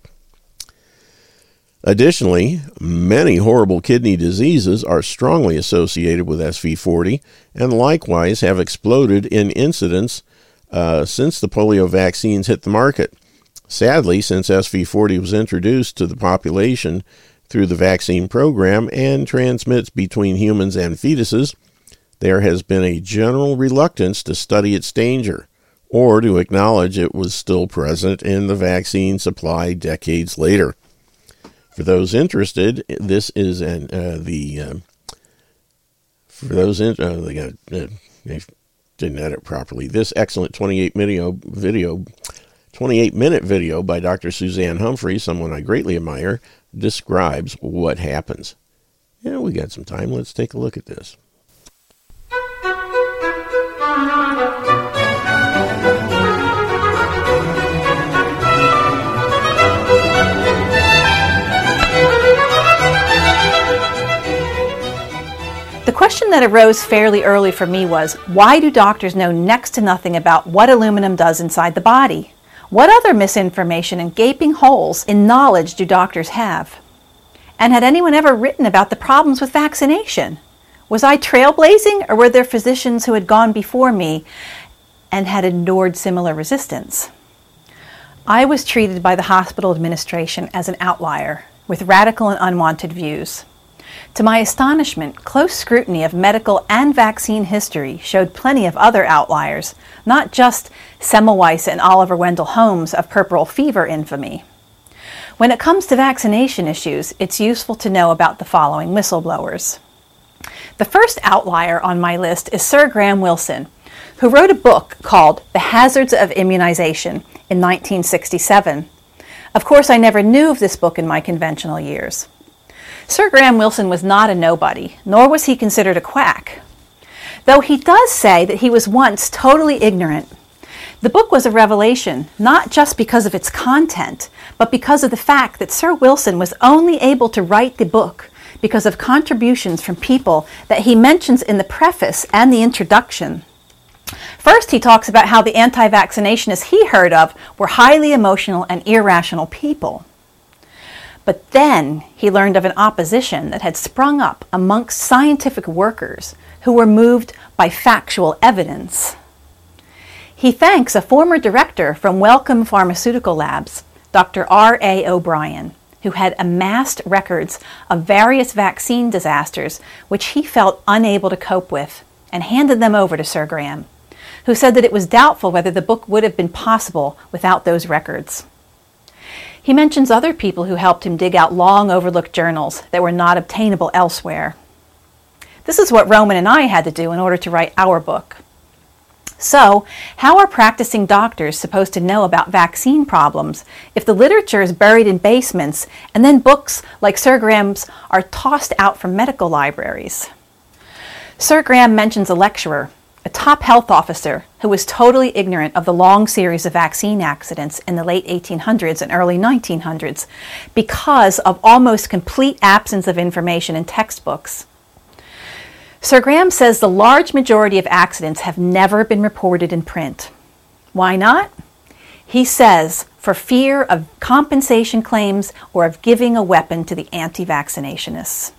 Additionally, many horrible kidney diseases are strongly associated with SV40 and likewise have exploded in incidence uh, since the polio vaccines hit the market. Sadly, since SV40 was introduced to the population through the vaccine program and transmits between humans and fetuses, there has been a general reluctance to study its danger or to acknowledge it was still present in the vaccine supply decades later. For those interested, this is an uh, the uh, for those in, uh, they, got, uh, they didn't edit properly. This excellent 28 video video 28 minute video by Dr. Suzanne Humphries, someone I greatly admire, describes what happens. Yeah, we got some time. Let's take a look at this. The question that arose fairly early for me was why do doctors know next to nothing about what aluminum does inside the body? What other misinformation and gaping holes in knowledge do doctors have? And had anyone ever written about the problems with vaccination? Was I trailblazing, or were there physicians who had gone before me and had endured similar resistance? I was treated by the hospital administration as an outlier with radical and unwanted views. To my astonishment, close scrutiny of medical and vaccine history showed plenty of other outliers, not just Semmelweis and Oliver Wendell Holmes of puerperal fever infamy. When it comes to vaccination issues, it's useful to know about the following whistleblowers. The first outlier on my list is Sir Graham Wilson, who wrote a book called The Hazards of Immunization in 1967. Of course, I never knew of this book in my conventional years. Sir Graham Wilson was not a nobody, nor was he considered a quack. Though he does say that he was once totally ignorant. The book was a revelation, not just because of its content, but because of the fact that Sir Wilson was only able to write the book because of contributions from people that he mentions in the preface and the introduction. First, he talks about how the anti vaccinationists he heard of were highly emotional and irrational people. But then he learned of an opposition that had sprung up amongst scientific workers who were moved by factual evidence. He thanks a former director from Wellcome Pharmaceutical Labs, Dr. R.A. O'Brien, who had amassed records of various vaccine disasters which he felt unable to cope with, and handed them over to Sir Graham, who said that it was doubtful whether the book would have been possible without those records. He mentions other people who helped him dig out long overlooked journals that were not obtainable elsewhere. This is what Roman and I had to do in order to write our book. So, how are practicing doctors supposed to know about vaccine problems if the literature is buried in basements and then books like Sir Graham's are tossed out from medical libraries? Sir Graham mentions a lecturer a top health officer who was totally ignorant of the long series of vaccine accidents in the late 1800s and early 1900s because of almost complete absence of information in textbooks. Sir Graham says the large majority of accidents have never been reported in print. Why not? He says for fear of compensation claims or of giving a weapon to the anti vaccinationists.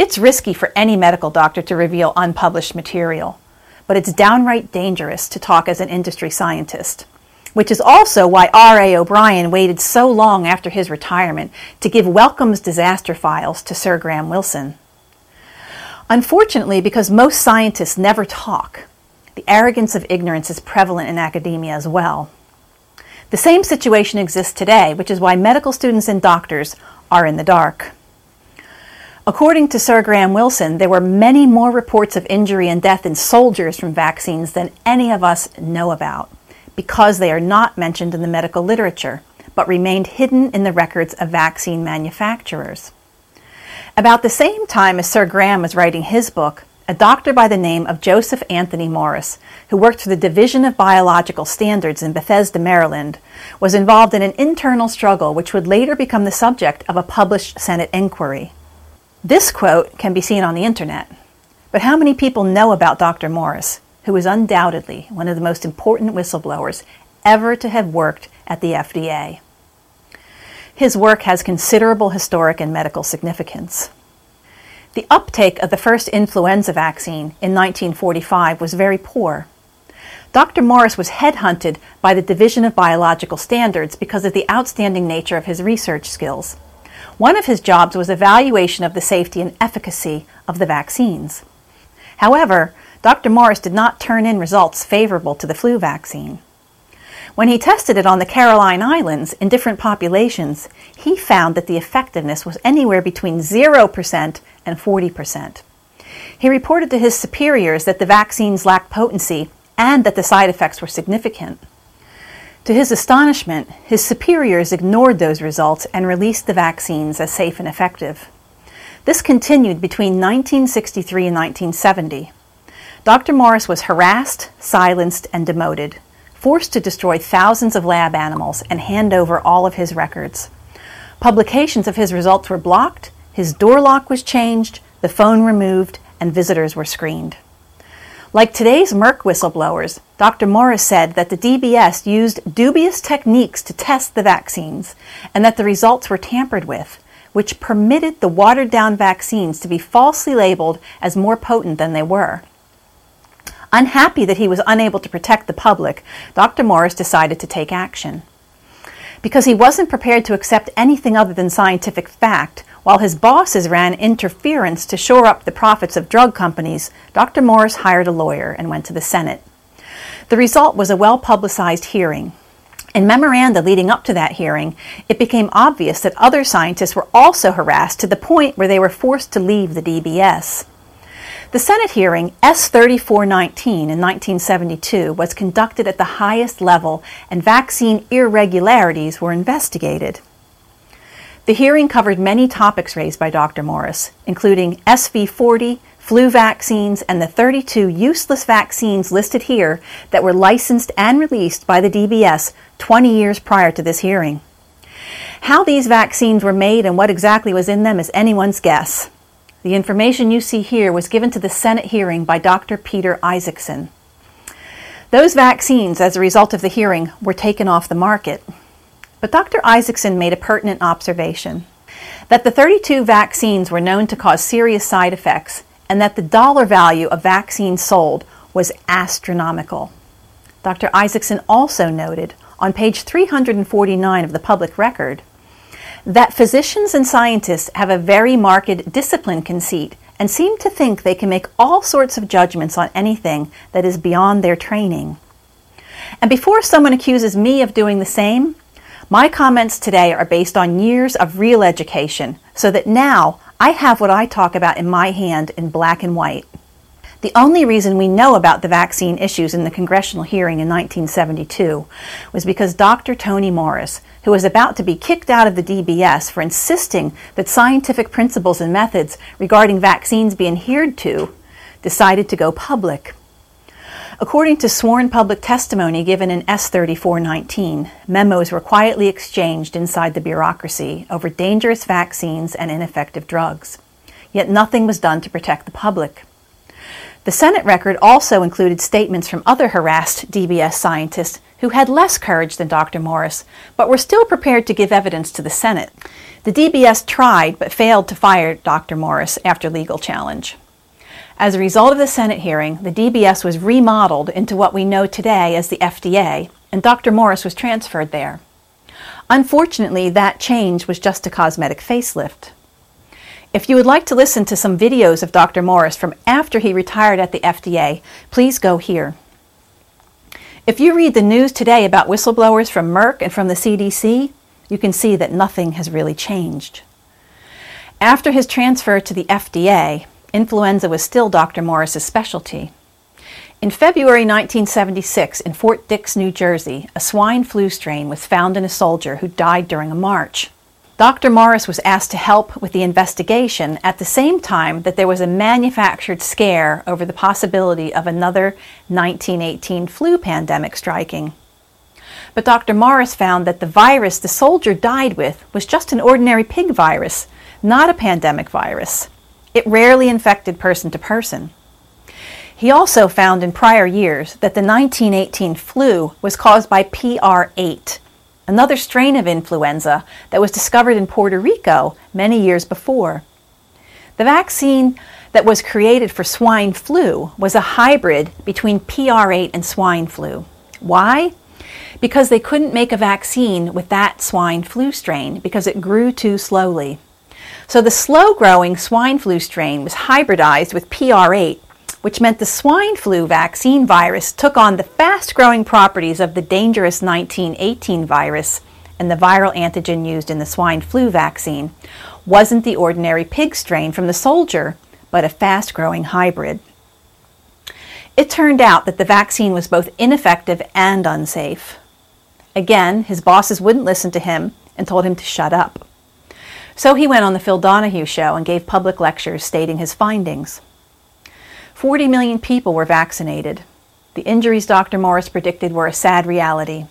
It's risky for any medical doctor to reveal unpublished material, but it's downright dangerous to talk as an industry scientist. Which is also why R.A. O'Brien waited so long after his retirement to give Wellcome's disaster files to Sir Graham Wilson. Unfortunately, because most scientists never talk, the arrogance of ignorance is prevalent in academia as well. The same situation exists today, which is why medical students and doctors are in the dark. According to Sir Graham Wilson, there were many more reports of injury and death in soldiers from vaccines than any of us know about, because they are not mentioned in the medical literature, but remained hidden in the records of vaccine manufacturers. About the same time as Sir Graham was writing his book, a doctor by the name of Joseph Anthony Morris, who worked for the Division of Biological Standards in Bethesda, Maryland, was involved in an internal struggle which would later become the subject of a published Senate inquiry. This quote can be seen on the internet. But how many people know about Dr. Morris, who is undoubtedly one of the most important whistleblowers ever to have worked at the FDA? His work has considerable historic and medical significance. The uptake of the first influenza vaccine in 1945 was very poor. Dr. Morris was headhunted by the Division of Biological Standards because of the outstanding nature of his research skills. One of his jobs was evaluation of the safety and efficacy of the vaccines. However, Dr. Morris did not turn in results favorable to the flu vaccine. When he tested it on the Caroline Islands in different populations, he found that the effectiveness was anywhere between 0% and 40%. He reported to his superiors that the vaccines lacked potency and that the side effects were significant. To his astonishment, his superiors ignored those results and released the vaccines as safe and effective. This continued between 1963 and 1970. Dr. Morris was harassed, silenced, and demoted forced to destroy thousands of lab animals and hand over all of his records. Publications of his results were blocked, his door lock was changed, the phone removed, and visitors were screened. Like today's Merck whistleblowers, Dr. Morris said that the DBS used dubious techniques to test the vaccines and that the results were tampered with, which permitted the watered down vaccines to be falsely labeled as more potent than they were. Unhappy that he was unable to protect the public, Dr. Morris decided to take action. Because he wasn't prepared to accept anything other than scientific fact, while his bosses ran interference to shore up the profits of drug companies, Dr. Morris hired a lawyer and went to the Senate. The result was a well publicized hearing. In memoranda leading up to that hearing, it became obvious that other scientists were also harassed to the point where they were forced to leave the DBS. The Senate hearing S 3419 in 1972 was conducted at the highest level and vaccine irregularities were investigated. The hearing covered many topics raised by Dr. Morris, including SV40, flu vaccines, and the 32 useless vaccines listed here that were licensed and released by the DBS 20 years prior to this hearing. How these vaccines were made and what exactly was in them is anyone's guess. The information you see here was given to the Senate hearing by Dr. Peter Isaacson. Those vaccines, as a result of the hearing, were taken off the market. But Dr. Isaacson made a pertinent observation that the 32 vaccines were known to cause serious side effects and that the dollar value of vaccines sold was astronomical. Dr. Isaacson also noted on page 349 of the public record that physicians and scientists have a very marked discipline conceit and seem to think they can make all sorts of judgments on anything that is beyond their training. And before someone accuses me of doing the same, my comments today are based on years of real education, so that now I have what I talk about in my hand in black and white. The only reason we know about the vaccine issues in the congressional hearing in 1972 was because Dr. Tony Morris, who was about to be kicked out of the DBS for insisting that scientific principles and methods regarding vaccines be adhered to, decided to go public. According to sworn public testimony given in S 3419, memos were quietly exchanged inside the bureaucracy over dangerous vaccines and ineffective drugs. Yet nothing was done to protect the public. The Senate record also included statements from other harassed DBS scientists who had less courage than Dr. Morris, but were still prepared to give evidence to the Senate. The DBS tried but failed to fire Dr. Morris after legal challenge. As a result of the Senate hearing, the DBS was remodeled into what we know today as the FDA, and Dr. Morris was transferred there. Unfortunately, that change was just a cosmetic facelift. If you would like to listen to some videos of Dr. Morris from after he retired at the FDA, please go here. If you read the news today about whistleblowers from Merck and from the CDC, you can see that nothing has really changed. After his transfer to the FDA, influenza was still Dr. Morris's specialty. In February 1976, in Fort Dix, New Jersey, a swine flu strain was found in a soldier who died during a march. Dr. Morris was asked to help with the investigation at the same time that there was a manufactured scare over the possibility of another 1918 flu pandemic striking. But Dr. Morris found that the virus the soldier died with was just an ordinary pig virus, not a pandemic virus. It rarely infected person to person. He also found in prior years that the 1918 flu was caused by PR8, another strain of influenza that was discovered in Puerto Rico many years before. The vaccine that was created for swine flu was a hybrid between PR8 and swine flu. Why? Because they couldn't make a vaccine with that swine flu strain because it grew too slowly. So the slow growing swine flu strain was hybridized with PR8 which meant the swine flu vaccine virus took on the fast growing properties of the dangerous 1918 virus, and the viral antigen used in the swine flu vaccine wasn't the ordinary pig strain from the soldier, but a fast growing hybrid. It turned out that the vaccine was both ineffective and unsafe. Again, his bosses wouldn't listen to him and told him to shut up. So he went on the Phil Donahue show and gave public lectures stating his findings. 40 million people were vaccinated. The injuries Dr. Morris predicted were a sad reality.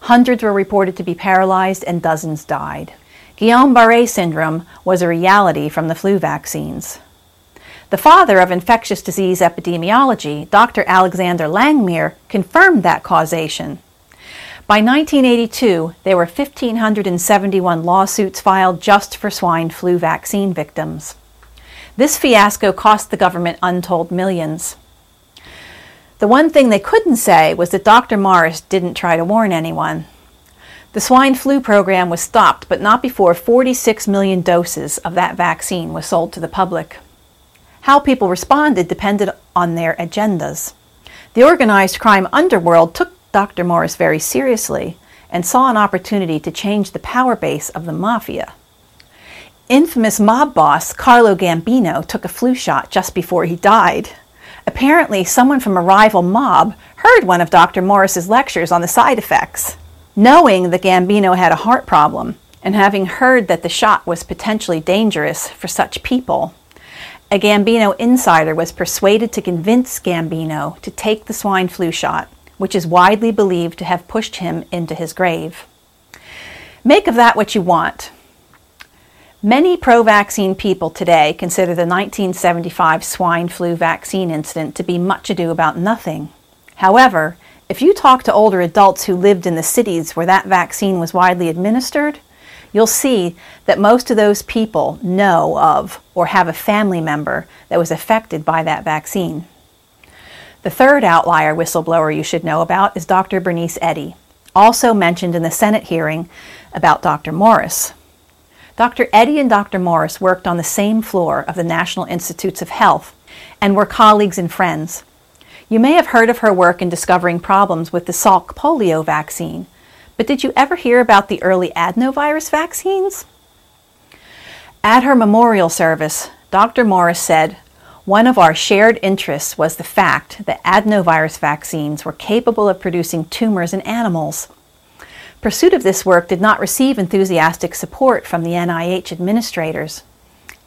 Hundreds were reported to be paralyzed and dozens died. Guillain Barre syndrome was a reality from the flu vaccines. The father of infectious disease epidemiology, Dr. Alexander Langmuir, confirmed that causation. By 1982, there were 1,571 lawsuits filed just for swine flu vaccine victims. This fiasco cost the government untold millions. The one thing they couldn't say was that Dr. Morris didn't try to warn anyone. The swine flu program was stopped, but not before 46 million doses of that vaccine was sold to the public. How people responded depended on their agendas. The organized crime underworld took Dr. Morris very seriously and saw an opportunity to change the power base of the mafia. Infamous mob boss Carlo Gambino took a flu shot just before he died. Apparently, someone from a rival mob heard one of Dr. Morris's lectures on the side effects. Knowing that Gambino had a heart problem, and having heard that the shot was potentially dangerous for such people, a Gambino insider was persuaded to convince Gambino to take the swine flu shot, which is widely believed to have pushed him into his grave. Make of that what you want. Many pro vaccine people today consider the 1975 swine flu vaccine incident to be much ado about nothing. However, if you talk to older adults who lived in the cities where that vaccine was widely administered, you'll see that most of those people know of or have a family member that was affected by that vaccine. The third outlier whistleblower you should know about is Dr. Bernice Eddy, also mentioned in the Senate hearing about Dr. Morris. Dr. Eddy and Dr. Morris worked on the same floor of the National Institutes of Health and were colleagues and friends. You may have heard of her work in discovering problems with the Salk polio vaccine, but did you ever hear about the early adenovirus vaccines? At her memorial service, Dr. Morris said, One of our shared interests was the fact that adenovirus vaccines were capable of producing tumors in animals. Pursuit of this work did not receive enthusiastic support from the NIH administrators.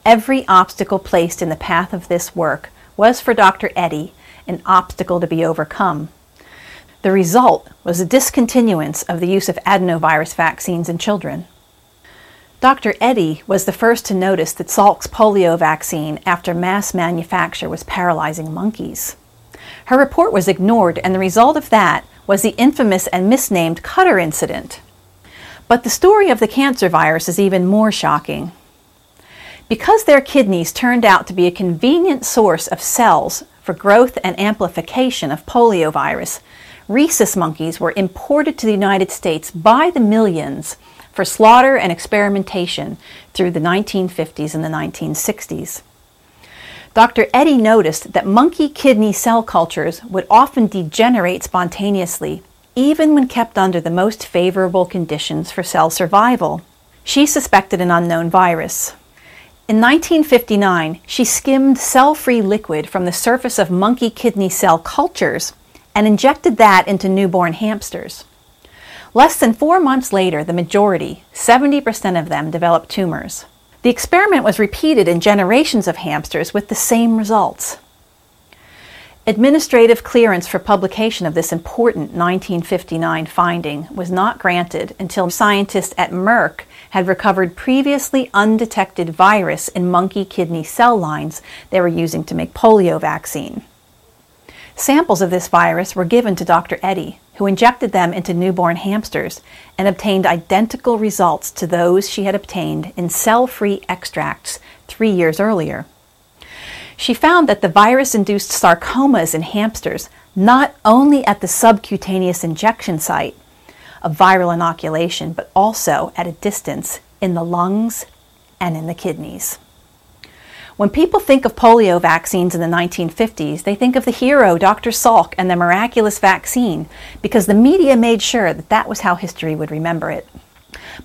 Every obstacle placed in the path of this work was for Dr. Eddy an obstacle to be overcome. The result was a discontinuance of the use of adenovirus vaccines in children. Dr. Eddy was the first to notice that Salk's polio vaccine after mass manufacture was paralyzing monkeys. Her report was ignored, and the result of that was the infamous and misnamed Cutter incident. But the story of the cancer virus is even more shocking. Because their kidneys turned out to be a convenient source of cells for growth and amplification of poliovirus, rhesus monkeys were imported to the United States by the millions for slaughter and experimentation through the 1950s and the 1960s. Dr. Eddy noticed that monkey kidney cell cultures would often degenerate spontaneously, even when kept under the most favorable conditions for cell survival. She suspected an unknown virus. In 1959, she skimmed cell free liquid from the surface of monkey kidney cell cultures and injected that into newborn hamsters. Less than four months later, the majority, 70% of them, developed tumors. The experiment was repeated in generations of hamsters with the same results. Administrative clearance for publication of this important 1959 finding was not granted until scientists at Merck had recovered previously undetected virus in monkey kidney cell lines they were using to make polio vaccine. Samples of this virus were given to Dr. Eddy, who injected them into newborn hamsters and obtained identical results to those she had obtained in cell free extracts three years earlier. She found that the virus induced sarcomas in hamsters not only at the subcutaneous injection site of viral inoculation, but also at a distance in the lungs and in the kidneys. When people think of polio vaccines in the 1950s, they think of the hero, Dr. Salk, and the miraculous vaccine, because the media made sure that that was how history would remember it.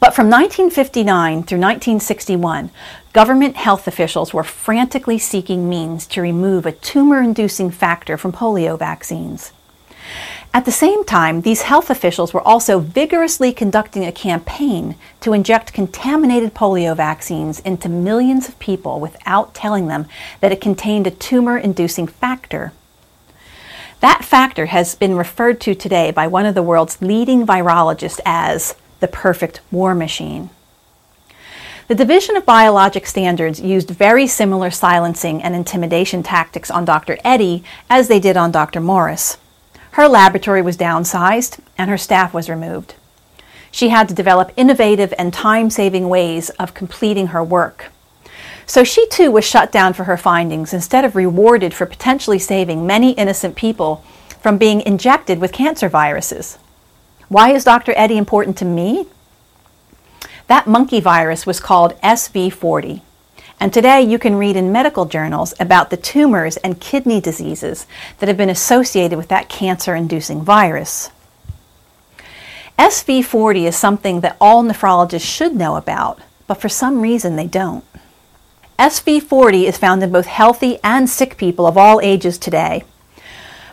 But from 1959 through 1961, government health officials were frantically seeking means to remove a tumor inducing factor from polio vaccines. At the same time, these health officials were also vigorously conducting a campaign to inject contaminated polio vaccines into millions of people without telling them that it contained a tumor inducing factor. That factor has been referred to today by one of the world's leading virologists as the perfect war machine. The Division of Biologic Standards used very similar silencing and intimidation tactics on Dr. Eddy as they did on Dr. Morris. Her laboratory was downsized and her staff was removed. She had to develop innovative and time saving ways of completing her work. So she too was shut down for her findings instead of rewarded for potentially saving many innocent people from being injected with cancer viruses. Why is Dr. Eddy important to me? That monkey virus was called SV40. And today you can read in medical journals about the tumors and kidney diseases that have been associated with that cancer inducing virus. SV40 is something that all nephrologists should know about, but for some reason they don't. SV40 is found in both healthy and sick people of all ages today.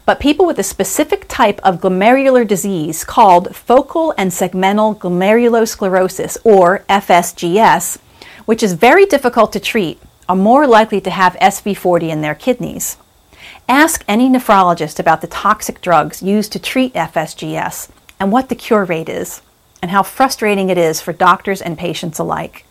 But people with a specific type of glomerular disease called focal and segmental glomerulosclerosis, or FSGS, which is very difficult to treat, are more likely to have SV40 in their kidneys. Ask any nephrologist about the toxic drugs used to treat FSGS and what the cure rate is, and how frustrating it is for doctors and patients alike.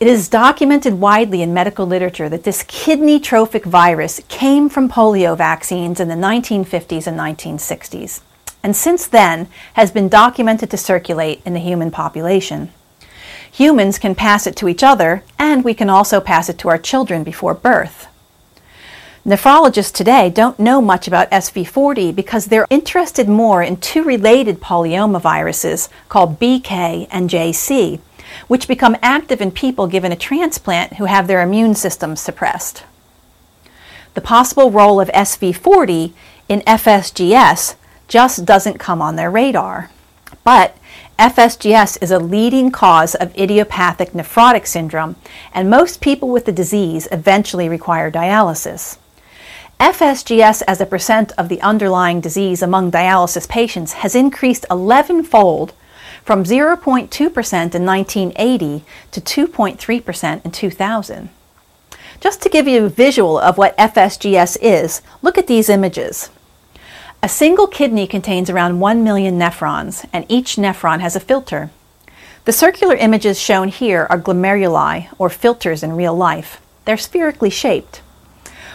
It is documented widely in medical literature that this kidney trophic virus came from polio vaccines in the 1950s and 1960s, and since then has been documented to circulate in the human population. Humans can pass it to each other, and we can also pass it to our children before birth. Nephrologists today don't know much about SV40 because they're interested more in two related polyoma viruses called BK and JC, which become active in people given a transplant who have their immune systems suppressed. The possible role of SV40 in FSGS just doesn't come on their radar. But FSGS is a leading cause of idiopathic nephrotic syndrome, and most people with the disease eventually require dialysis. FSGS as a percent of the underlying disease among dialysis patients has increased 11 fold from 0.2% in 1980 to 2.3% in 2000. Just to give you a visual of what FSGS is, look at these images. A single kidney contains around 1 million nephrons, and each nephron has a filter. The circular images shown here are glomeruli, or filters in real life. They're spherically shaped.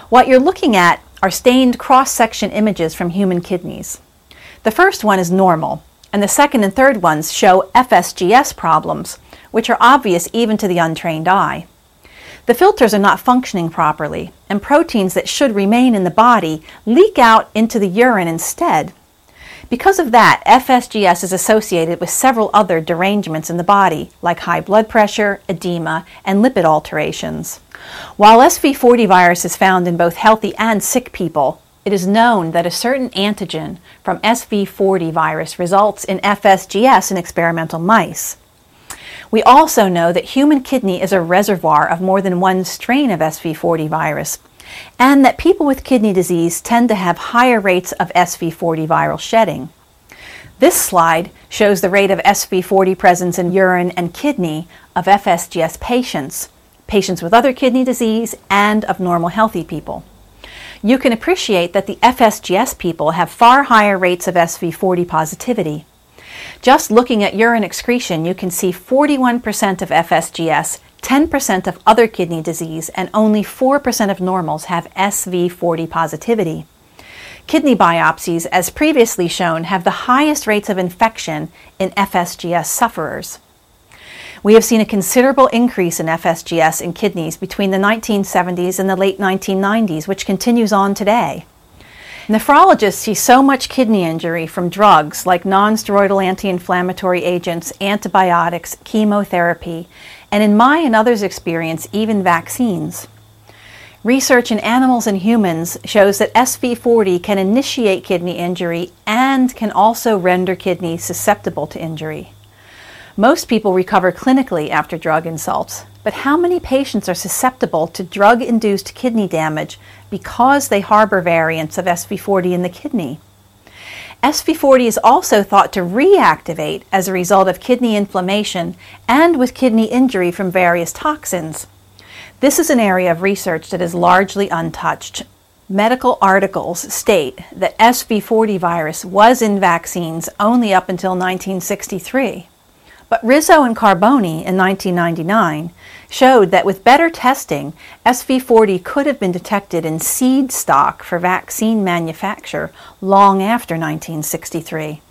What you're looking at are stained cross-section images from human kidneys. The first one is normal, and the second and third ones show FSGS problems, which are obvious even to the untrained eye. The filters are not functioning properly, and proteins that should remain in the body leak out into the urine instead. Because of that, FSGS is associated with several other derangements in the body, like high blood pressure, edema, and lipid alterations. While SV40 virus is found in both healthy and sick people, it is known that a certain antigen from SV40 virus results in FSGS in experimental mice. We also know that human kidney is a reservoir of more than one strain of SV40 virus, and that people with kidney disease tend to have higher rates of SV40 viral shedding. This slide shows the rate of SV40 presence in urine and kidney of FSGS patients, patients with other kidney disease, and of normal healthy people. You can appreciate that the FSGS people have far higher rates of SV40 positivity. Just looking at urine excretion, you can see 41% of FSGS 10% of other kidney disease and only 4% of normals have SV40 positivity. Kidney biopsies, as previously shown, have the highest rates of infection in FSGS sufferers. We have seen a considerable increase in FSGS in kidneys between the 1970s and the late 1990s, which continues on today. Nephrologists see so much kidney injury from drugs like nonsteroidal anti inflammatory agents, antibiotics, chemotherapy, and in my and others' experience, even vaccines. Research in animals and humans shows that SV40 can initiate kidney injury and can also render kidneys susceptible to injury. Most people recover clinically after drug insults, but how many patients are susceptible to drug induced kidney damage because they harbor variants of SV40 in the kidney? SV40 is also thought to reactivate as a result of kidney inflammation and with kidney injury from various toxins. This is an area of research that is largely untouched. Medical articles state that SV40 virus was in vaccines only up until 1963. But Rizzo and Carbone in 1999 showed that with better testing, SV40 could have been detected in seed stock for vaccine manufacture long after 1963.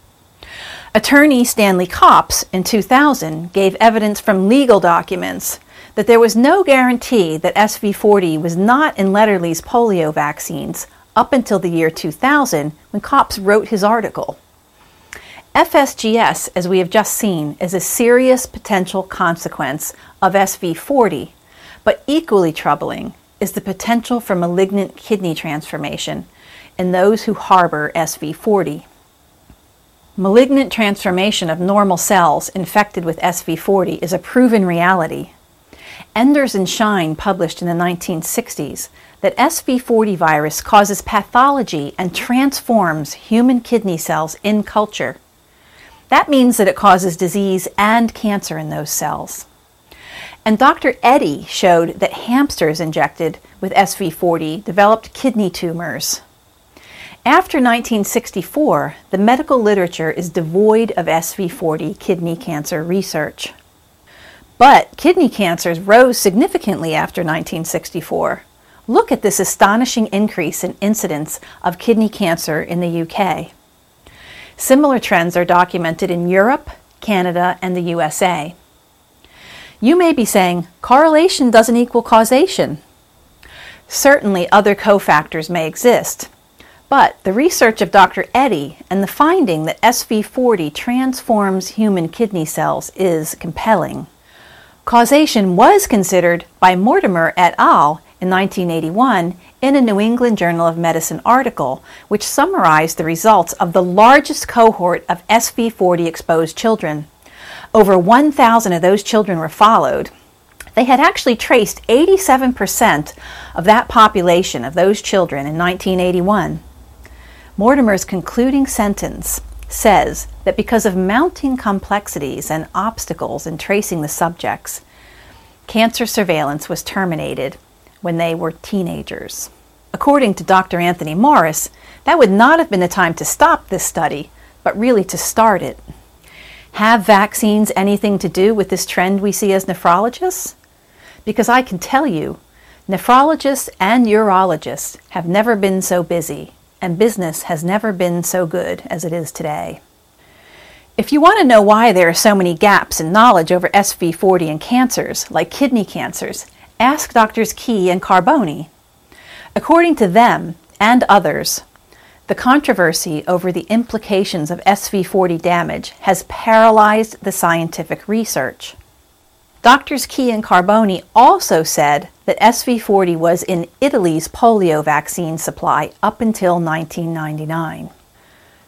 Attorney Stanley Kops in 2000 gave evidence from legal documents that there was no guarantee that SV40 was not in Lederle's polio vaccines up until the year 2000 when Kops wrote his article. FSGS, as we have just seen, is a serious potential consequence of SV40, but equally troubling is the potential for malignant kidney transformation in those who harbor SV40. Malignant transformation of normal cells infected with SV40 is a proven reality. Enders and Shein published in the 1960s that SV40 virus causes pathology and transforms human kidney cells in culture. That means that it causes disease and cancer in those cells. And Dr. Eddy showed that hamsters injected with SV40 developed kidney tumors. After 1964, the medical literature is devoid of SV40 kidney cancer research. But kidney cancers rose significantly after 1964. Look at this astonishing increase in incidence of kidney cancer in the UK. Similar trends are documented in Europe, Canada, and the USA. You may be saying, correlation doesn't equal causation. Certainly, other cofactors may exist, but the research of Dr. Eddy and the finding that SV40 transforms human kidney cells is compelling. Causation was considered by Mortimer et al. In 1981 in a New England Journal of Medicine article, which summarized the results of the largest cohort of SV40 exposed children. Over 1,000 of those children were followed. They had actually traced 87% of that population of those children in 1981. Mortimer's concluding sentence says that because of mounting complexities and obstacles in tracing the subjects, cancer surveillance was terminated when they were teenagers. According to Dr. Anthony Morris, that would not have been the time to stop this study, but really to start it. Have vaccines anything to do with this trend we see as nephrologists? Because I can tell you, nephrologists and urologists have never been so busy, and business has never been so good as it is today. If you want to know why there are so many gaps in knowledge over SV40 and cancers, like kidney cancers, Ask Doctors Key and Carbone. According to them and others, the controversy over the implications of SV40 damage has paralyzed the scientific research. Doctors Key and Carbone also said that SV40 was in Italy's polio vaccine supply up until 1999.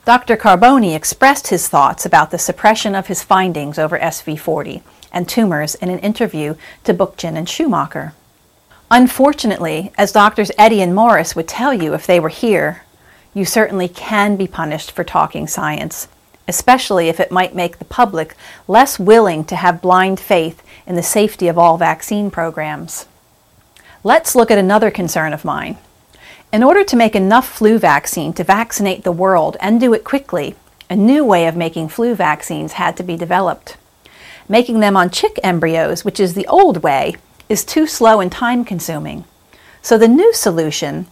Dr. Carbone expressed his thoughts about the suppression of his findings over SV40 and tumors in an interview to Bookchin and Schumacher. Unfortunately, as doctors Eddy and Morris would tell you if they were here, you certainly can be punished for talking science, especially if it might make the public less willing to have blind faith in the safety of all vaccine programs. Let's look at another concern of mine. In order to make enough flu vaccine to vaccinate the world and do it quickly, a new way of making flu vaccines had to be developed. Making them on chick embryos, which is the old way, is too slow and time consuming. So the new solution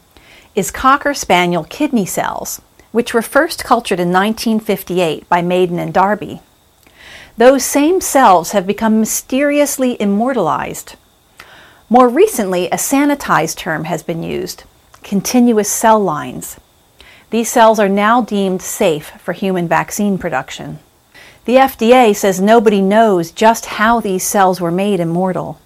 is Cocker Spaniel kidney cells, which were first cultured in 1958 by Madin and Darby. Those same cells have become mysteriously immortalized. More recently, a sanitized term has been used continuous cell lines. These cells are now deemed safe for human vaccine production. The FDA says nobody knows just how these cells were made immortal.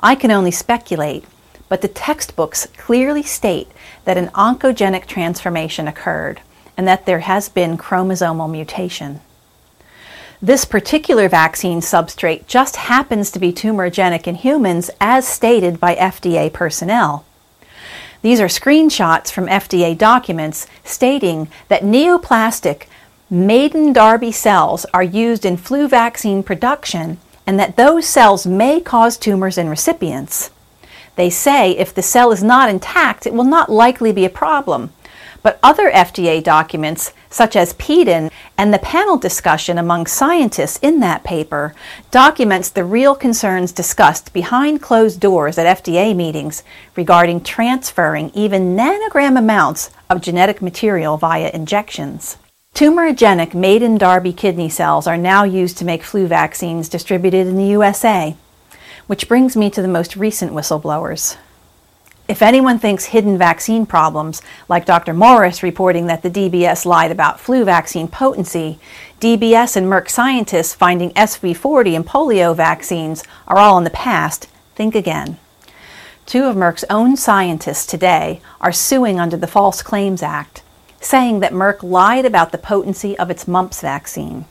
I can only speculate, but the textbooks clearly state that an oncogenic transformation occurred and that there has been chromosomal mutation. This particular vaccine substrate just happens to be tumorigenic in humans as stated by FDA personnel. These are screenshots from FDA documents stating that neoplastic Madin Darby cells are used in flu vaccine production and that those cells may cause tumors in recipients. They say if the cell is not intact, it will not likely be a problem. But other FDA documents, such as PEDIN and the panel discussion among scientists in that paper, documents the real concerns discussed behind closed doors at FDA meetings regarding transferring even nanogram amounts of genetic material via injections. Tumorigenic Madin Darby kidney cells are now used to make flu vaccines distributed in the USA, which brings me to the most recent whistleblowers. If anyone thinks hidden vaccine problems, like Dr. Morris reporting that the DBS lied about flu vaccine potency, DBS and Merck scientists finding SV40 and polio vaccines are all in the past, think again. Two of Merck's own scientists today are suing under the False Claims Act saying that Merck lied about the potency of its mumps vaccine.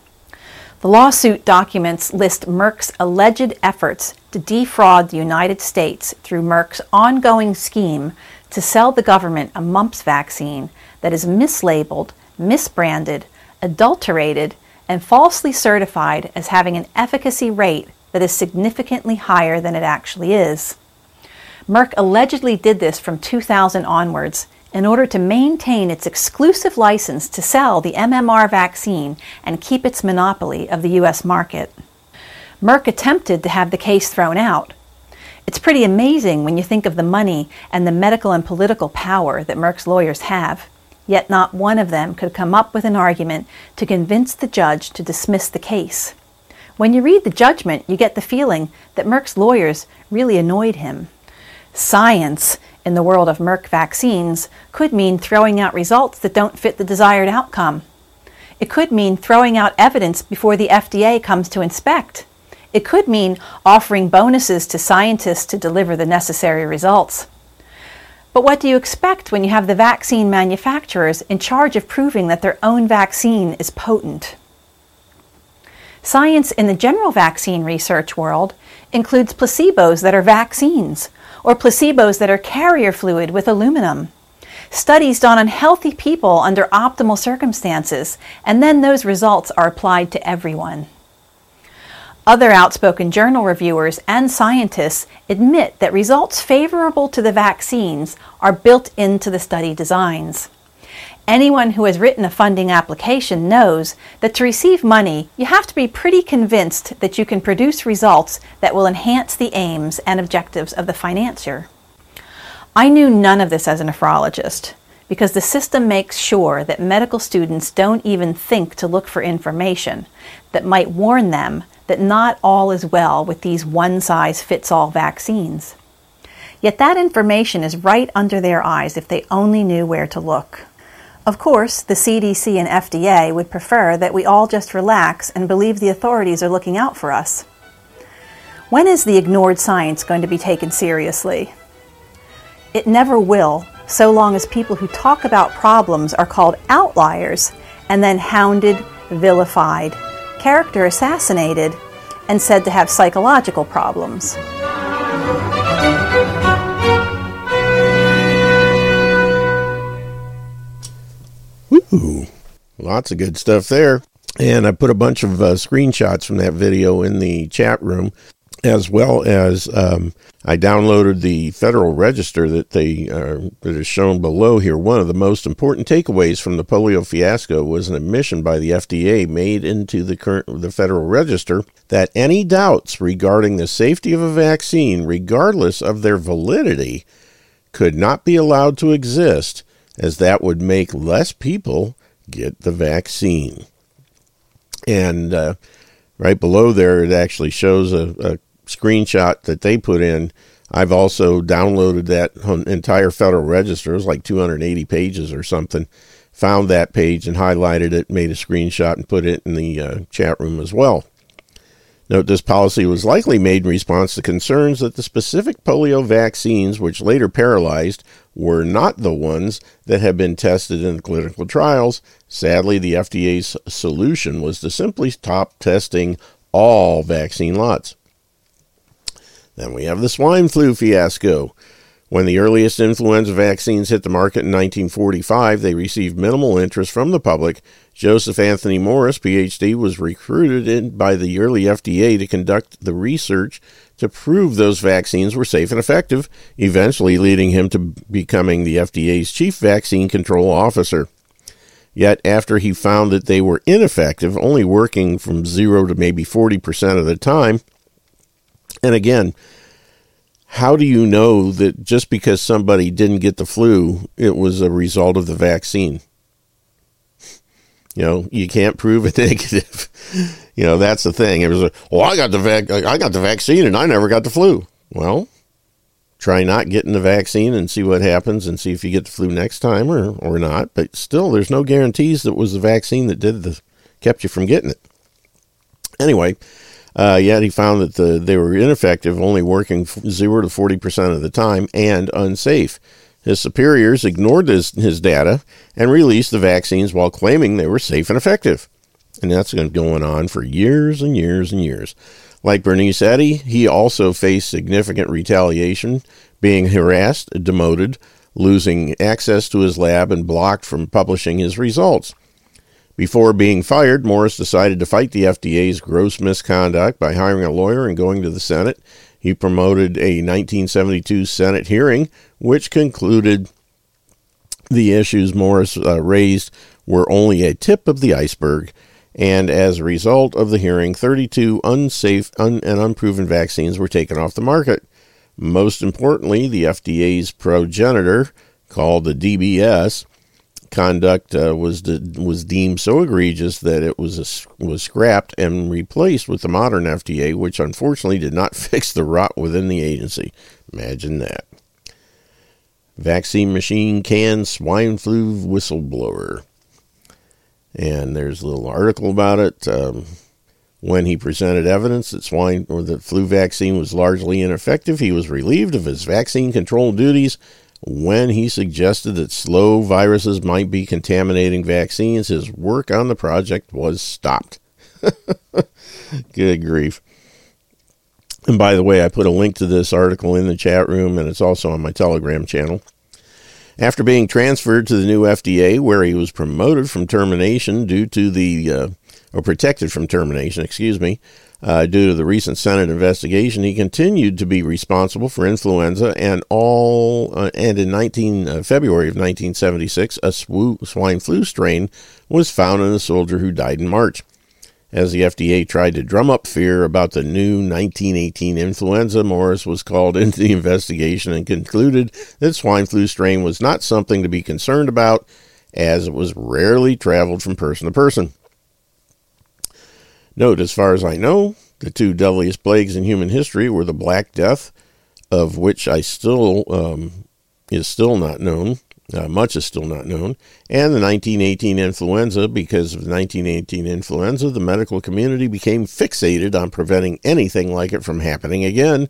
The lawsuit documents list Merck's alleged efforts to defraud the United States through Merck's ongoing scheme to sell the government a mumps vaccine that is mislabeled, misbranded, adulterated, and falsely certified as having an efficacy rate that is significantly higher than it actually is. Merck allegedly did this from 2000 onwards in order to maintain its exclusive license to sell the MMR vaccine and keep its monopoly of the U.S. market. Merck attempted to have the case thrown out. It's pretty amazing when you think of the money and the medical and political power that Merck's lawyers have, yet not one of them could come up with an argument to convince the judge to dismiss the case. When you read the judgment, you get the feeling that Merck's lawyers really annoyed him. Science in the world of Merck vaccines could mean throwing out results that don't fit the desired outcome. It could mean throwing out evidence before the FDA comes to inspect. It could mean offering bonuses to scientists to deliver the necessary results. But what do you expect when you have the vaccine manufacturers in charge of proving that their own vaccine is potent? Science in the general vaccine research world includes placebos that are vaccines, or placebos that are carrier fluid with aluminum. Studies done on healthy people under optimal circumstances, and then those results are applied to everyone. Other outspoken journal reviewers and scientists admit that results favorable to the vaccines are built into the study designs. Anyone who has written a funding application knows that to receive money, you have to be pretty convinced that you can produce results that will enhance the aims and objectives of the financier. I knew none of this as a nephrologist because the system makes sure that medical students don't even think to look for information that might warn them that not all is well with these one size fits all vaccines. Yet that information is right under their eyes if they only knew where to look. Of course, the CDC and FDA would prefer that we all just relax and believe the authorities are looking out for us. When is the ignored science going to be taken seriously? It never will, so long as people who talk about problems are called outliers and then hounded, vilified, character assassinated, and said to have psychological problems. Ooh, lots of good stuff there. And I put a bunch of uh, screenshots from that video in the chat room, as well as um, I downloaded the Federal Register that they uh, that is shown below here. One of the most important takeaways from the polio fiasco was an admission by the FDA made into the current the Federal Register that any doubts regarding the safety of a vaccine, regardless of their validity, could not be allowed to exist as that would make less people get the vaccine. And uh, right below there, it actually shows a, a, screenshot that they put in. I've also downloaded that entire Federal Register. It was like 280 pages or something. Found that page and highlighted it, made a screenshot, and put it in the uh, chat room as well. Note this policy was likely made in response to concerns that the specific polio vaccines, which later paralyzed, were not the ones that had been tested in clinical trials. Sadly, the FDA's solution was to simply stop testing all vaccine lots. Then we have the swine flu fiasco. When the earliest influenza vaccines hit the market in 1945, they received minimal interest from the public. Joseph Anthony Morris, PhD, was recruited by the early FDA to conduct the research to prove those vaccines were safe and effective, eventually leading him to becoming the FDA's chief vaccine control officer. Yet, after he found that they were ineffective, only working from zero to maybe 40% of the time, and again, how do you know that just because somebody didn't get the flu, it was a result of the vaccine? You know, you can't prove a negative. You know, that's the thing. It was, a, well, I got the vac- I got the vaccine and I never got the flu. Well, try not getting the vaccine and see what happens and see if you get the flu next time or, or not. But still, there's no guarantees that it was the vaccine that did the kept you from getting it. Anyway, uh, yet he found that the, they were ineffective, only working 0 to 40% of the time, and unsafe. His superiors ignored his, his data and released the vaccines while claiming they were safe and effective. And that's been going on for years and years and years. Like Bernice Eddy, he also faced significant retaliation, being harassed, demoted, losing access to his lab, and blocked from publishing his results. Before being fired, Morris decided to fight the FDA's gross misconduct by hiring a lawyer and going to the Senate. He promoted a 1972 Senate hearing, which concluded the issues Morris uh, raised were only a tip of the iceberg. And as a result of the hearing, 32 unsafe un- and unproven vaccines were taken off the market. Most importantly, the FDA's progenitor, called the DBS, conduct uh, was de- was deemed so egregious that it was a, was scrapped and replaced with the modern FDA, which unfortunately did not fix the rot within the agency. Imagine that. Vaccine machine can swine flu whistleblower, and there's a little article about it. Um, when he presented evidence that swine or the flu vaccine was largely ineffective, he was relieved of his vaccine control duties when he suggested that slow viruses might be contaminating vaccines, his work on the project was stopped. Good grief. And by the way, I put a link to this article in the chat room, and it's also on my Telegram channel. After being transferred to the new FDA, where he was promoted from termination due to the, uh, or protected from termination, excuse me, uh, due to the recent Senate investigation, he continued to be responsible for influenza and all. Uh, and in 19 uh, February of 1976, a swine flu strain was found in a soldier who died in March. As the FDA tried to drum up fear about the new 1918 influenza, Morris was called into the investigation and concluded that swine flu strain was not something to be concerned about, as it was rarely traveled from person to person. Note, as far as I know, the two deadliest plagues in human history were the Black Death of which I still um, is still not known. Uh, much is still not known, and the 1918 influenza. Because of the 1918 influenza, the medical community became fixated on preventing anything like it from happening again.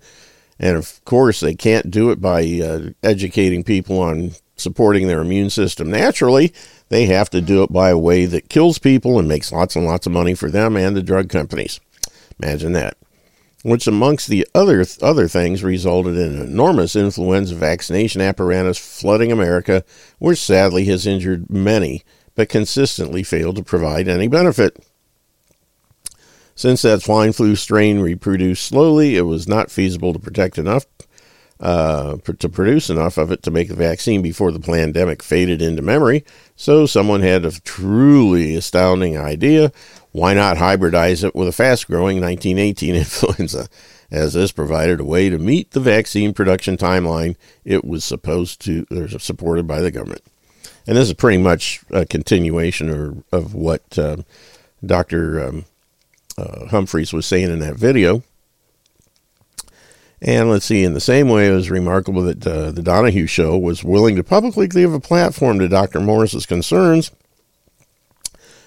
And of course, they can't do it by uh, educating people on supporting their immune system naturally. They have to do it by a way that kills people and makes lots and lots of money for them and the drug companies. Imagine that which amongst the other other things resulted in an enormous influenza vaccination apparatus flooding America, which sadly has injured many, but consistently failed to provide any benefit. Since that swine flu strain reproduced slowly, it was not feasible to protect enough uh, to produce enough of it to make the vaccine before the pandemic faded into memory. So someone had a truly astounding idea why not hybridize it with a fast growing 1918 influenza, as this provided a way to meet the vaccine production timeline it was supposed to, or supported by the government. And this is pretty much a continuation of, of what uh, Dr. Um, uh, Humphries was saying in that video. And let's see, in the same way, it was remarkable that uh, the Donahue Show was willing to publicly give a platform to Dr. Morris's concerns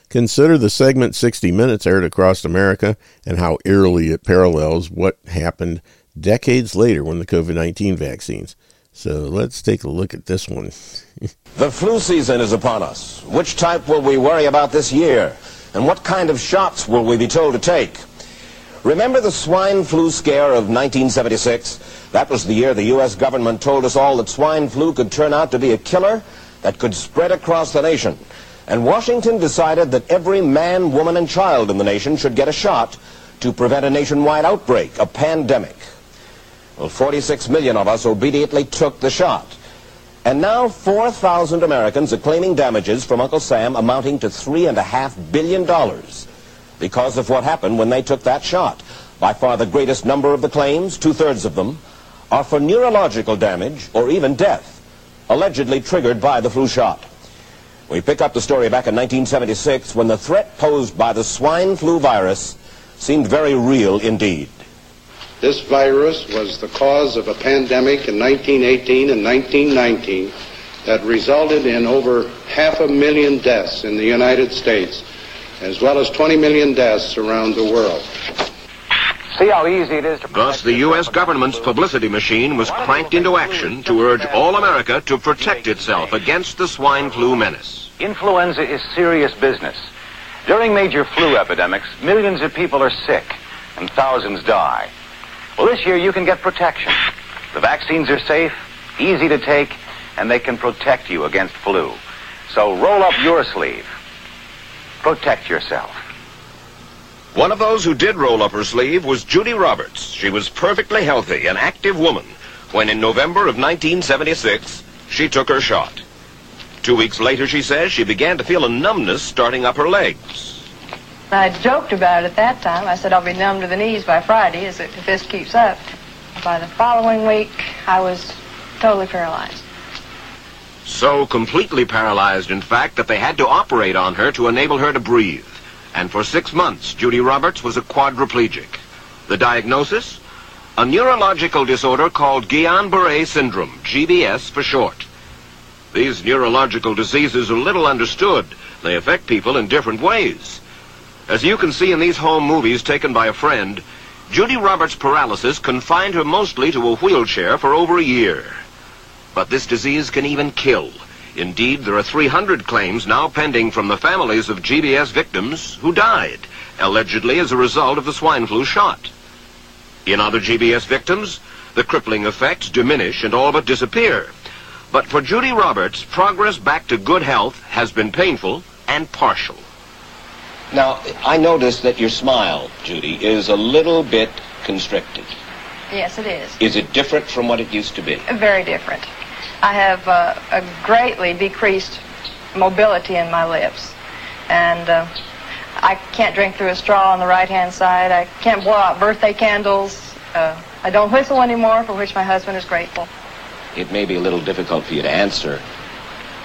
Consider the segment 60 Minutes aired across America and how eerily it parallels what happened decades later when the COVID 19 vaccines. So let's take a look at this one. the flu season is upon us. Which type will we worry about this year? And what kind of shots will we be told to take? Remember the swine flu scare of 1976? That was the year the U.S. government told us all that swine flu could turn out to be a killer that could spread across the nation. And Washington decided that every man, woman, and child in the nation should get a shot to prevent a nationwide outbreak, a pandemic. Well, 46 million of us obediently took the shot. And now 4,000 Americans are claiming damages from Uncle Sam amounting to $3.5 billion because of what happened when they took that shot. By far the greatest number of the claims, two-thirds of them, are for neurological damage or even death, allegedly triggered by the flu shot. We pick up the story back in 1976 when the threat posed by the swine flu virus seemed very real indeed. This virus was the cause of a pandemic in 1918 and 1919 that resulted in over half a million deaths in the United States, as well as 20 million deaths around the world. See how easy it is to... Thus, the U.S. government's publicity machine was cranked into action to urge all America to protect itself against the swine flu menace. Influenza is serious business. During major flu epidemics, millions of people are sick and thousands die. Well, this year you can get protection. The vaccines are safe, easy to take, and they can protect you against flu. So roll up your sleeve. Protect yourself. One of those who did roll up her sleeve was Judy Roberts. She was perfectly healthy, an active woman, when in November of 1976, she took her shot. Two weeks later, she says, she began to feel a numbness starting up her legs. I joked about it at that time. I said I'll be numb to the knees by Friday if this keeps up. By the following week, I was totally paralyzed. So completely paralyzed, in fact, that they had to operate on her to enable her to breathe and for six months, Judy Roberts was a quadriplegic. The diagnosis? A neurological disorder called Guillain-Barré syndrome, GBS for short. These neurological diseases are little understood. They affect people in different ways. As you can see in these home movies taken by a friend, Judy Roberts' paralysis confined her mostly to a wheelchair for over a year. But this disease can even kill. Indeed, there are 300 claims now pending from the families of GBS victims who died, allegedly as a result of the swine flu shot. In other GBS victims, the crippling effects diminish and all but disappear. But for Judy Roberts, progress back to good health has been painful and partial. Now, I notice that your smile, Judy, is a little bit constricted. Yes, it is. Is it different from what it used to be? Very different. I have uh, a greatly decreased mobility in my lips. And uh, I can't drink through a straw on the right-hand side. I can't blow out birthday candles. Uh, I don't whistle anymore, for which my husband is grateful. It may be a little difficult for you to answer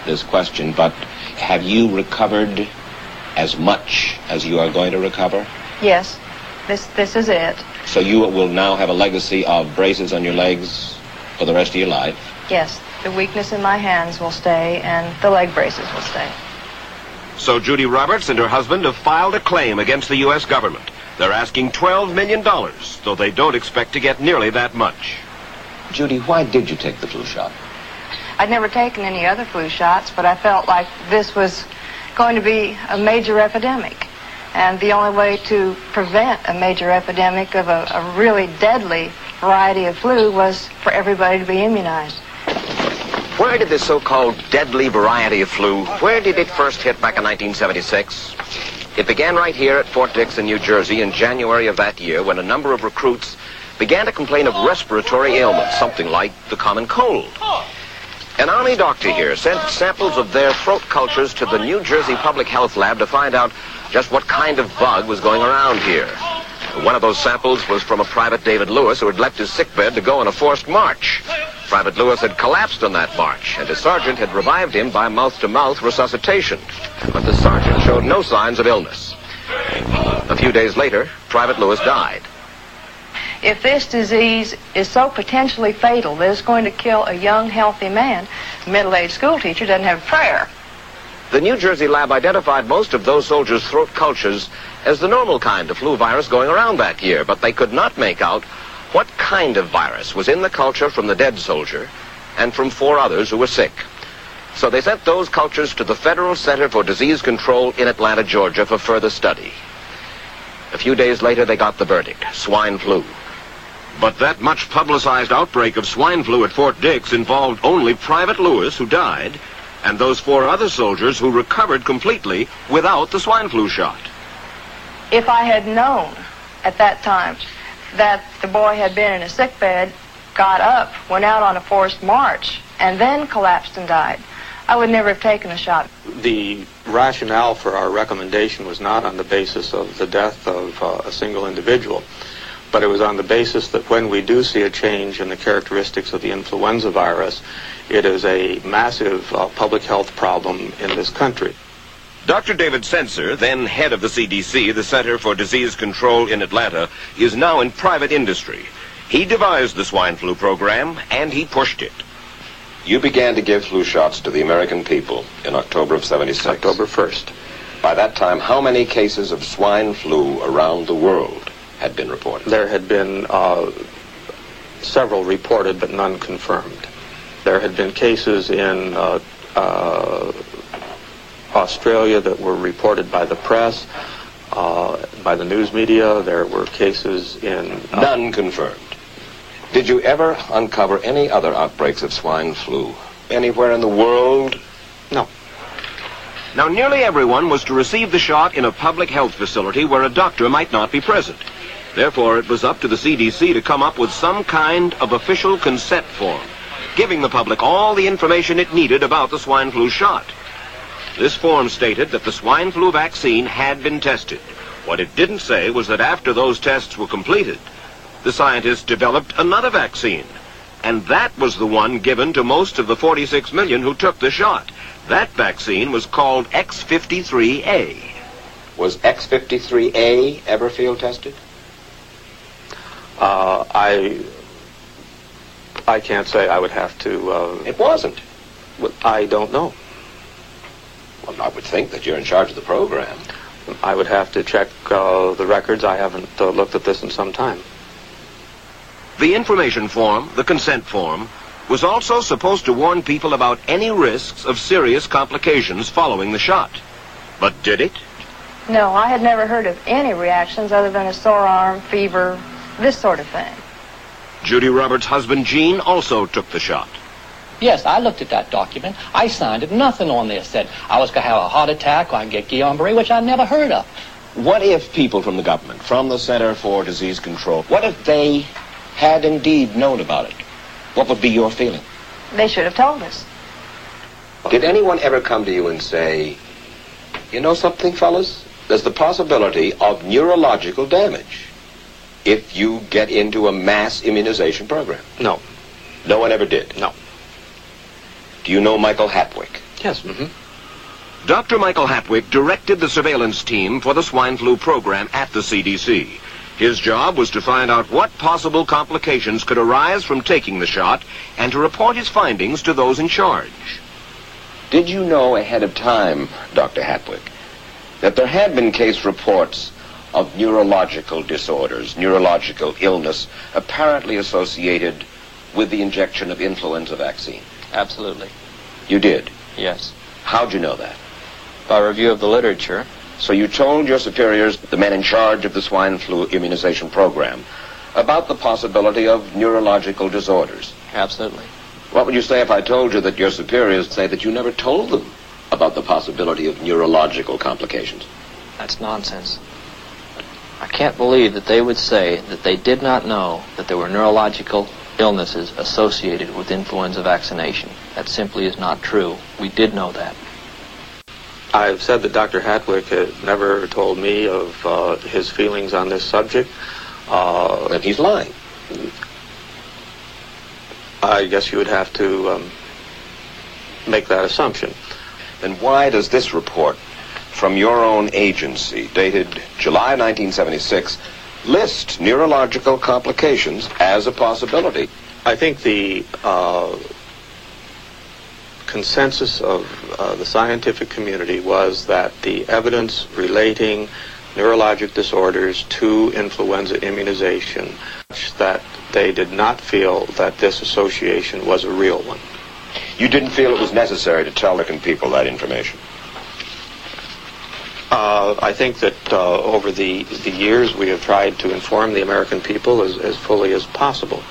this question, but have you recovered as much as you are going to recover? Yes. This, this is it. So you will now have a legacy of braces on your legs? for the rest of your life? Yes, the weakness in my hands will stay and the leg braces will stay. So Judy Roberts and her husband have filed a claim against the U.S. government. They're asking $12 million, though they don't expect to get nearly that much. Judy, why did you take the flu shot? I'd never taken any other flu shots, but I felt like this was going to be a major epidemic. And the only way to prevent a major epidemic of a, a really deadly variety of flu was for everybody to be immunized. Where did this so-called deadly variety of flu, where did it first hit back in 1976? It began right here at Fort Dix in New Jersey in January of that year when a number of recruits began to complain of respiratory ailments, something like the common cold. An Army doctor here sent samples of their throat cultures to the New Jersey Public Health Lab to find out just what kind of bug was going around here. One of those samples was from a Private David Lewis who had left his sickbed to go on a forced march. Private Lewis had collapsed on that march, and his sergeant had revived him by mouth-to-mouth resuscitation. But the sergeant showed no signs of illness. A few days later, Private Lewis died. If this disease is so potentially fatal that it's going to kill a young, healthy man, a middle-aged school teacher doesn't have a prayer. The New Jersey lab identified most of those soldiers' throat cultures as the normal kind of flu virus going around that year, but they could not make out what kind of virus was in the culture from the dead soldier and from four others who were sick. So they sent those cultures to the Federal Center for Disease Control in Atlanta, Georgia for further study. A few days later, they got the verdict, swine flu. But that much publicized outbreak of swine flu at Fort Dix involved only Private Lewis, who died, and those four other soldiers who recovered completely without the swine flu shot. If I had known at that time that the boy had been in a sick bed, got up, went out on a forced march, and then collapsed and died, I would never have taken the shot. The rationale for our recommendation was not on the basis of the death of uh, a single individual, but it was on the basis that when we do see a change in the characteristics of the influenza virus, it is a massive uh, public health problem in this country. Dr. David Sencer, then head of the CDC, the Center for Disease Control in Atlanta, is now in private industry. He devised the swine flu program, and he pushed it. You began to give flu shots to the American people in October of 76. October 1st. By that time, how many cases of swine flu around the world had been reported? There had been uh, several reported, but none confirmed. There had been cases in uh, uh, Australia that were reported by the press, uh, by the news media. There were cases in... Uh, none confirmed. Did you ever uncover any other outbreaks of swine flu anywhere in the world? No. Now, nearly everyone was to receive the shot in a public health facility where a doctor might not be present. Therefore, it was up to the CDC to come up with some kind of official consent form, giving the public all the information it needed about the swine flu shot. This form stated that the swine flu vaccine had been tested. What it didn't say was that after those tests were completed, the scientists developed another vaccine. And that was the one given to most of the 46 million who took the shot. That vaccine was called X53A. Was X53A ever field tested? Uh, I I can't say. I would have to. Uh, it wasn't. I don't know. Well, I would think that you're in charge of the program. I would have to check uh, the records. I haven't uh, looked at this in some time. The information form, the consent form, was also supposed to warn people about any risks of serious complications following the shot. But did it? No, I had never heard of any reactions other than a sore arm, fever, this sort of thing. Judy Roberts' husband, Gene, also took the shot. Yes, I looked at that document. I signed it. Nothing on there said I was going to have a heart attack or I get Guillain-Barré, which I never heard of. What if people from the government, from the Center for Disease Control, what if they had indeed known about it? What would be your feeling? They should have told us. Did anyone ever come to you and say, you know something, fellas? There's the possibility of neurological damage if you get into a mass immunization program? No. No one ever did? No. Do you know Michael Hattwick? Yes. Mm-hmm. Dr. Michael Hattwick directed the surveillance team for the swine flu program at the CDC. His job was to find out what possible complications could arise from taking the shot and to report his findings to those in charge. Did you know ahead of time, Dr. Hattwick, that there had been case reports of neurological disorders, neurological illness, apparently associated with the injection of influenza vaccine? Absolutely. You did? Yes. How'd you know that? By review of the literature. So you told your superiors, the men in charge of the swine flu immunization program, about the possibility of neurological disorders? Absolutely. What would you say if I told you that your superiors say that you never told them about the possibility of neurological complications? That's nonsense. I can't believe that they would say that they did not know that there were neurological illnesses associated with influenza vaccination. That simply is not true. We did know that. I've said that Dr. Hattwick had never told me of uh, his feelings on this subject. Uh, and he's lying. I guess you would have to um, make that assumption. Then why does this report from your own agency, dated July 1976, list neurological complications as a possibility? I think the uh, consensus of uh, the scientific community was that the evidence relating neurologic disorders to influenza immunization that they did not feel that this association was a real one. You didn't feel it was necessary to tell the people that information? Uh, I think that uh, over the, the years we have tried to inform the American people as, as fully as possible.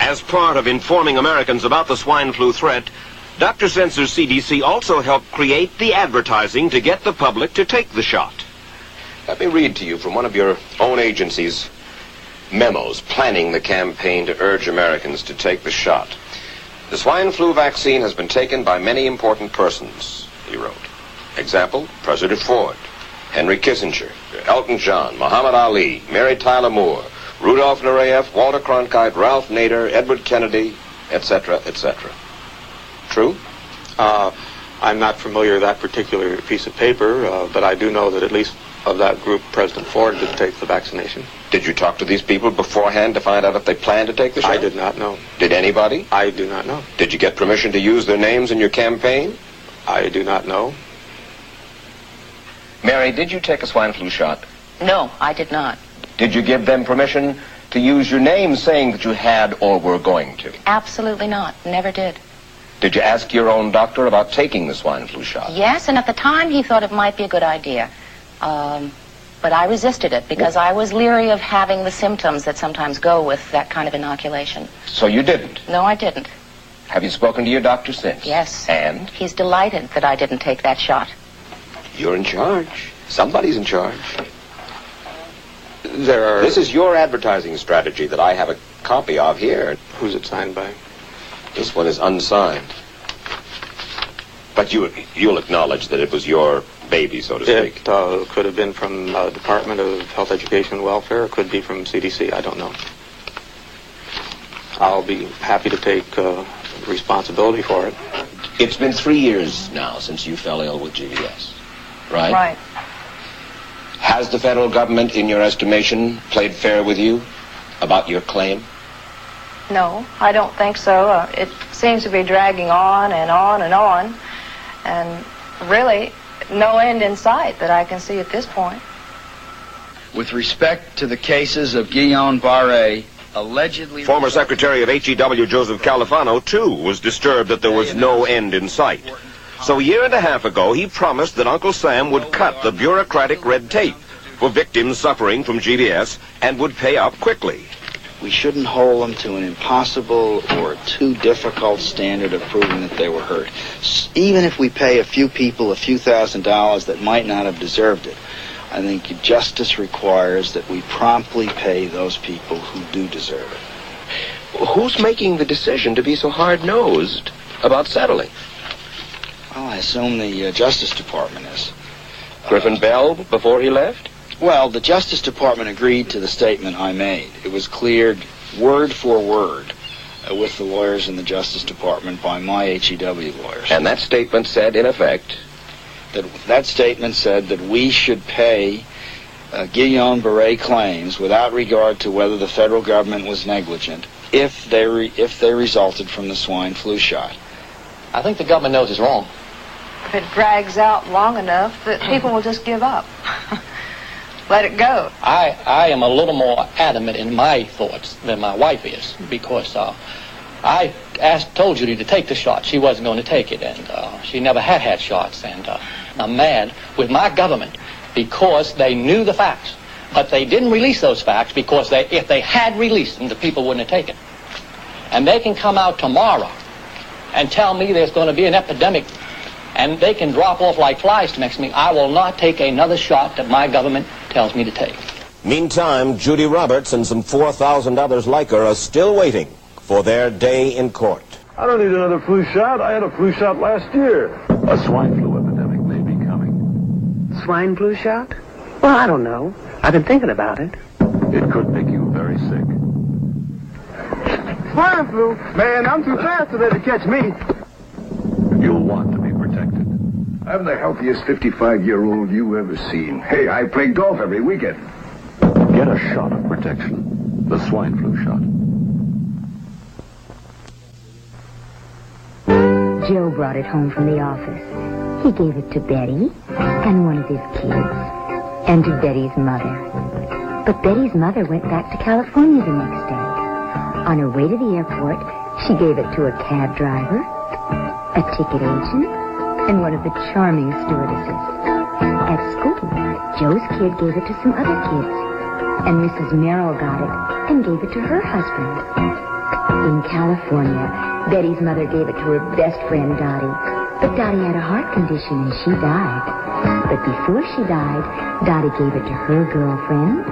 As part of informing Americans about the swine flu threat, Dr. Sencer's CDC also helped create the advertising to get the public to take the shot. Let me read to you from one of your own agency's memos planning the campaign to urge Americans to take the shot. The swine flu vaccine has been taken by many important persons, he wrote. Example, President Ford, Henry Kissinger, Elton John, Muhammad Ali, Mary Tyler Moore, Rudolph Nureyev, Walter Cronkite, Ralph Nader, Edward Kennedy, etc., etc. True? Uh, I'm not familiar with that particular piece of paper, uh, but I do know that at least of that group, President Ford did take the vaccination. Did you talk to these people beforehand to find out if they planned to take the shot? I did not know. Did anybody? I do not know. Did you get permission to use their names in your campaign? I do not know. Mary, did you take a swine flu shot? No, I did not. Did you give them permission to use your name saying that you had or were going to? Absolutely not. Never did. Did you ask your own doctor about taking the swine flu shot? Yes, and at the time he thought it might be a good idea. Um, but I resisted it because I was leery of having the symptoms that sometimes go with that kind of inoculation. So you didn't? No, I didn't. Have you spoken to your doctor since? Yes. And? He's delighted that I didn't take that shot. You're in charge. Somebody's in charge. There are... This is your advertising strategy that I have a copy of here. Who's it signed by? This one is unsigned. But you, you'll acknowledge that it was your baby, so to speak. It uh, could have been from the Department of Health, Education, and Welfare. It could be from CDC. I don't know. I'll be happy to take uh, responsibility for it. It's been three years now since you fell ill with GBS, right? Right. Has the federal government, in your estimation, played fair with you about your claim? No, I don't think so. Uh, it seems to be dragging on and on and on, and really no end in sight that I can see at this point. With respect to the cases of Guillain-Barré, allegedly... Former Secretary of HEW Joseph Califano, too, was disturbed that there was no end in sight. So a year and a half ago, he promised that Uncle Sam would cut the bureaucratic red tape for victims suffering from GBS and would pay up quickly. We shouldn't hold them to an impossible or too difficult standard of proving that they were hurt. Even if we pay a few people a few thousand dollars that might not have deserved it, I think justice requires that we promptly pay those people who do deserve it. Who's making the decision to be so hard-nosed about settling? Well, I assume the uh, Justice Department is. Griffin Bell before he left? Well, the Justice Department agreed to the statement I made. It was cleared word for word uh, with the lawyers in the Justice Department by my HEW lawyers. And that statement said, in effect, that that statement said that we should pay uh, Guillain-Barré claims without regard to whether the federal government was negligent if they re- if they resulted from the swine flu shot. I think the government knows it's wrong. If it drags out long enough, that people will just give up. Let it go. I, I am a little more adamant in my thoughts than my wife is because uh, I asked, told Judy to take the shot. She wasn't going to take it, and uh, she never had had shots. And uh, I'm mad with my government because they knew the facts, but they didn't release those facts because they, if they had released them, the people wouldn't have taken. And they can come out tomorrow and tell me there's going to be an epidemic and they can drop off like flies next to me. I will not take another shot that my government tells me to take. Meantime, Judy Roberts and some 4,000 others like her are still waiting for their day in court. I don't need another flu shot. I had a flu shot last year. A swine flu epidemic may be coming. Swine flu shot? Well, I don't know. I've been thinking about it. It could make you very sick. Swine flu? Man, I'm too fast to let it catch me. You'll want to be protected. I'm the healthiest 55-year-old you ever seen. Hey, I play golf every weekend. Get a shot of protection. The swine flu shot. Joe brought it home from the office. He gave it to Betty and one of his kids and to Betty's mother. But Betty's mother went back to California the next day. On her way to the airport, she gave it to a cab driver, a ticket agent, and one of the charming stewardesses. At school, Joe's kid gave it to some other kids, and Mrs. Merrill got it and gave it to her husband. In California, Betty's mother gave it to her best friend, Dottie. But Dottie had a heart condition and she died. But before she died, Dottie gave it to her girlfriend,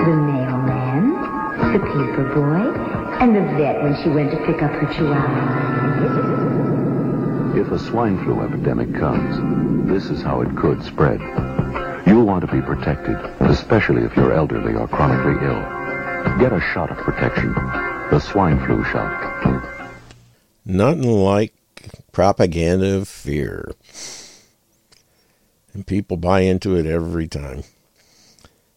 the mailman, the paper boy, and the vet when she went to pick up her chihuahua. If a swine flu epidemic comes, this is how it could spread. You'll want to be protected, especially if you're elderly or chronically ill. Get a shot of protection. The swine flu shot. Nothing like propaganda of fear. And people buy into it every time.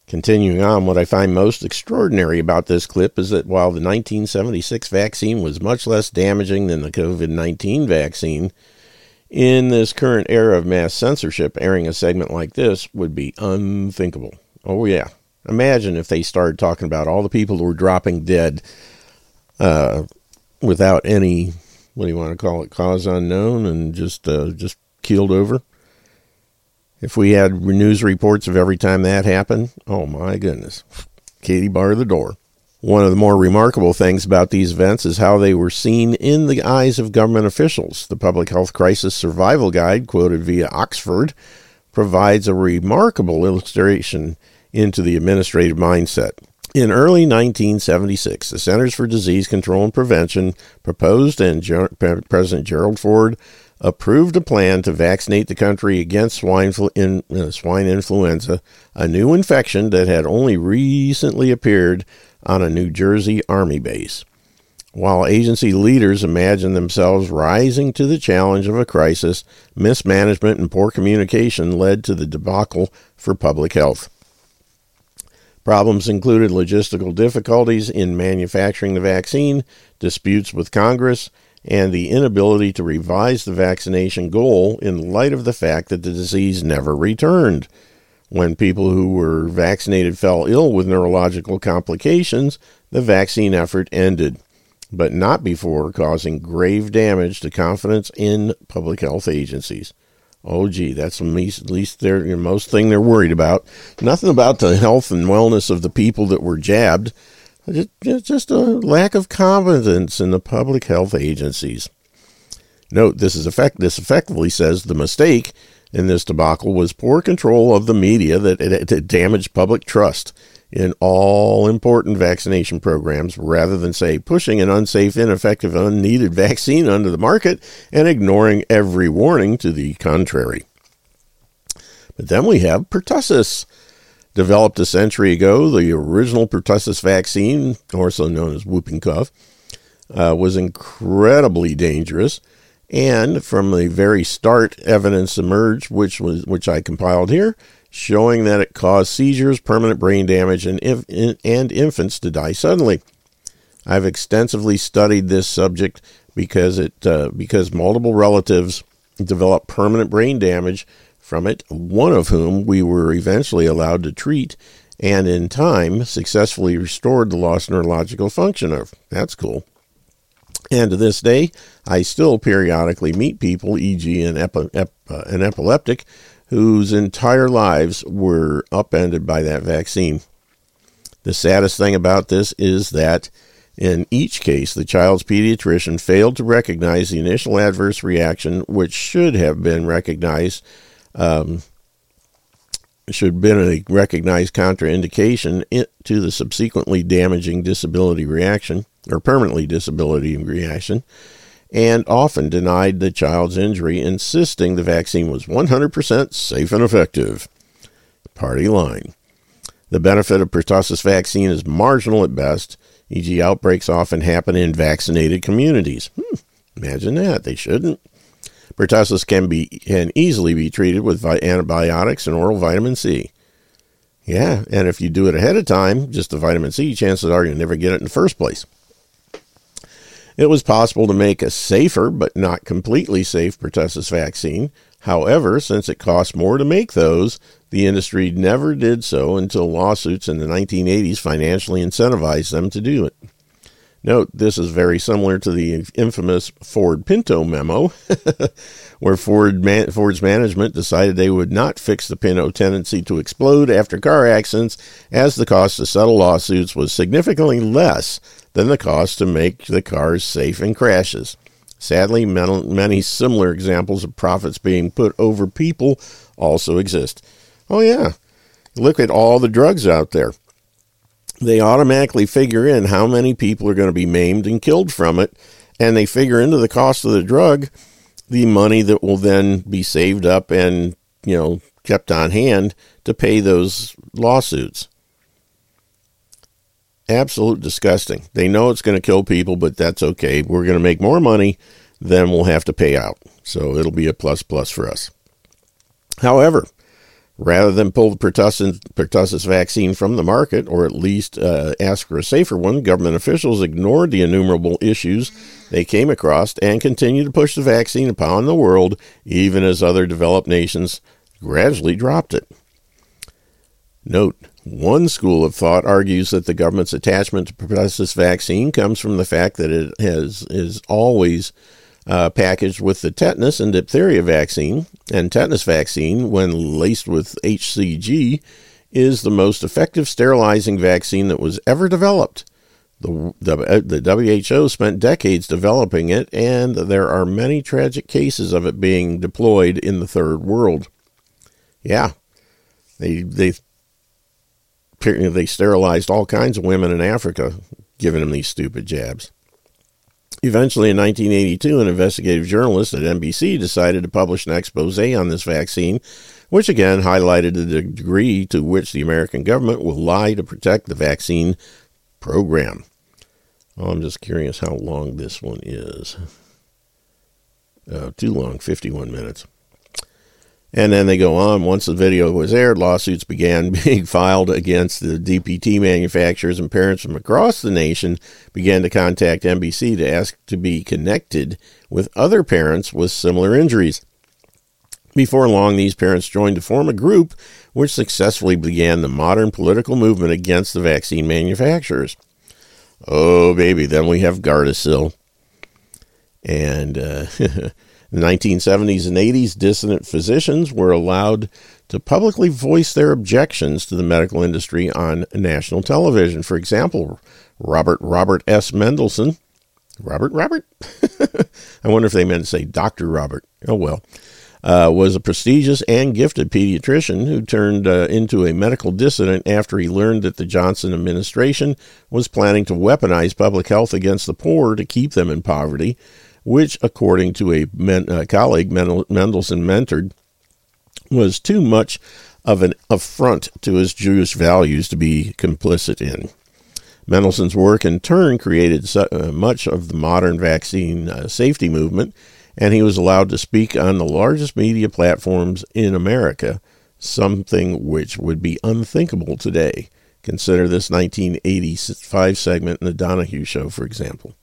Continuing on, what I find most extraordinary about this clip is that while the 1976 vaccine was much less damaging than the COVID 19 vaccine, in this current era of mass censorship, airing a segment like this would be unthinkable. Oh, yeah. Imagine if they started talking about all the people who were dropping dead uh, without any, what do you want to call it, cause unknown and just, uh, just keeled over. If we had news reports of every time that happened, oh my goodness. Katie bar the door. One of the more remarkable things about these events is how they were seen in the eyes of government officials. The Public Health Crisis Survival Guide, quoted via Oxford, provides a remarkable illustration into the administrative mindset. In early 1976, the Centers for Disease Control and Prevention proposed, and Ger- President Gerald Ford approved a plan to vaccinate the country against swine, in, uh, swine influenza, a new infection that had only recently appeared on a New Jersey Army base. While agency leaders imagined themselves rising to the challenge of a crisis, mismanagement and poor communication led to the debacle for public health. Problems included logistical difficulties in manufacturing the vaccine, disputes with Congress, and the inability to revise the vaccination goal in light of the fact that the disease never returned. When people who were vaccinated fell ill with neurological complications, the vaccine effort ended, but not before causing grave damage to confidence in public health agencies. Oh, gee, that's at least their most thing they're worried about. Nothing about the health and wellness of the people that were jabbed. Just, just a lack of confidence in the public health agencies. Note this is effect. This effectively says the mistake in this debacle was poor control of the media that it, it damaged public trust in all important vaccination programs rather than, say, pushing an unsafe, ineffective, unneeded vaccine onto the market and ignoring every warning to the contrary. But then we have pertussis. Developed a century ago, the original pertussis vaccine, also known as whooping cough, uh, was incredibly dangerous. And from the very start, evidence emerged, which was which I compiled here, showing that it caused seizures, permanent brain damage, and, and infants to die suddenly. I've extensively studied this subject because it uh, because multiple relatives developed permanent brain damage from it, one of whom we were eventually allowed to treat and in time successfully restored the lost neurological function of. That's cool. And to this day, I still periodically meet people, e.g., an, epi- ep- uh, an epileptic, whose entire lives were upended by that vaccine. The saddest thing about this is that in each case, the child's pediatrician failed to recognize the initial adverse reaction, which should have been recognized um, should have been a recognized contraindication to the subsequently damaging disability reaction or permanently disability reaction, and often denied the child's injury, insisting the vaccine was 100% safe and effective. Party line. The benefit of pertussis vaccine is marginal at best, e.g., outbreaks often happen in vaccinated communities. Hmm, imagine that. They shouldn't. Pertussis can be can easily be treated with antibiotics and oral vitamin C. Yeah, and if you do it ahead of time, just the vitamin C, chances are you'll never get it in the first place. It was possible to make a safer but not completely safe pertussis vaccine. However, since it costs more to make those, the industry never did so until lawsuits in the 1980s financially incentivized them to do it. Note, this is very similar to the infamous Ford Pinto memo, where Ford man, Ford's management decided they would not fix the Pinto tendency to explode after car accidents, as the cost to settle lawsuits was significantly less than the cost to make the cars safe in crashes. Sadly, many similar examples of profits being put over people also exist. Oh, yeah. Look at all the drugs out there they automatically figure in how many people are going to be maimed and killed from it, and they figure into the cost of the drug the money that will then be saved up and you know kept on hand to pay those lawsuits. Absolute disgusting. They know it's going to kill people, but that's okay. We're going to make more money than we'll have to pay out. So it'll be a plus plus for us. However, rather than pull the pertussis, pertussis vaccine from the market or at least uh, ask for a safer one, government officials ignored the innumerable issues they came across and continued to push the vaccine upon the world, even as other developed nations gradually dropped it. Note, one school of thought argues that the government's attachment to pertussis vaccine comes from the fact that it has is always uh, packaged with the tetanus and diphtheria vaccine. And tetanus vaccine, when laced with HCG, is the most effective sterilizing vaccine that was ever developed. The, the, the WHO spent decades developing it, and there are many tragic cases of it being deployed in the third world. Yeah, they they they sterilized all kinds of women in Africa, giving them these stupid jabs. Eventually, in 1982, an investigative journalist at NBC decided to publish an expose on this vaccine, which again highlighted the degree to which the American government will lie to protect the vaccine program. Oh, I'm just curious how long this one is. Uh, too long, 51 minutes. And then they go on. Once the video was aired, lawsuits began being filed against the DPT manufacturers, and parents from across the nation began to contact NBC to ask to be connected with other parents with similar injuries. Before long, these parents joined to form a group which successfully began the modern political movement against the vaccine manufacturers. Oh, baby, then we have Gardasil. And uh, In the 1970s and 80s, dissident physicians were allowed to publicly voice their objections to the medical industry on national television. For example, Robert Robert S. Mendelsohn. Robert Robert? I wonder if they meant to say Dr. Robert. Oh well. Uh, was a prestigious and gifted pediatrician who turned uh, into a medical dissident after he learned that the Johnson administration was planning to weaponize public health against the poor to keep them in poverty which, according to a, men, a colleague Mendelsohn mentored, was too much of an affront to his Jewish values to be complicit in. Mendelsohn's work in turn created uh, much of the modern vaccine uh, safety movement, and he was allowed to speak on the largest media platforms in America, something which would be unthinkable today. Consider this 1985 segment in the Donahue Show, for example.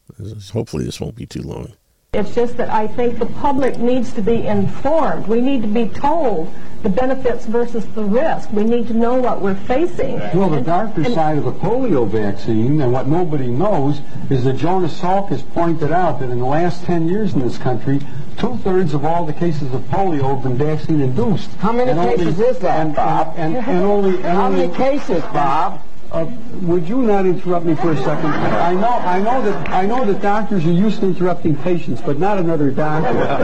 Hopefully, this won't be too long. It's just that I think the public needs to be informed. We need to be told the benefits versus the risk. We need to know what we're facing. Well, the darker and, side of the polio vaccine, and what nobody knows, is that Jonas Salk has pointed out that in the last 10 years in this country, two-thirds of all the cases of polio have been vaccine-induced. How many and cases only, is that, and, Bob? And, and, and only... And How only, many cases, Bob? Uh, would you not interrupt me for a second? I know, I know that I know that doctors are used to interrupting patients, but not another doctor. Especially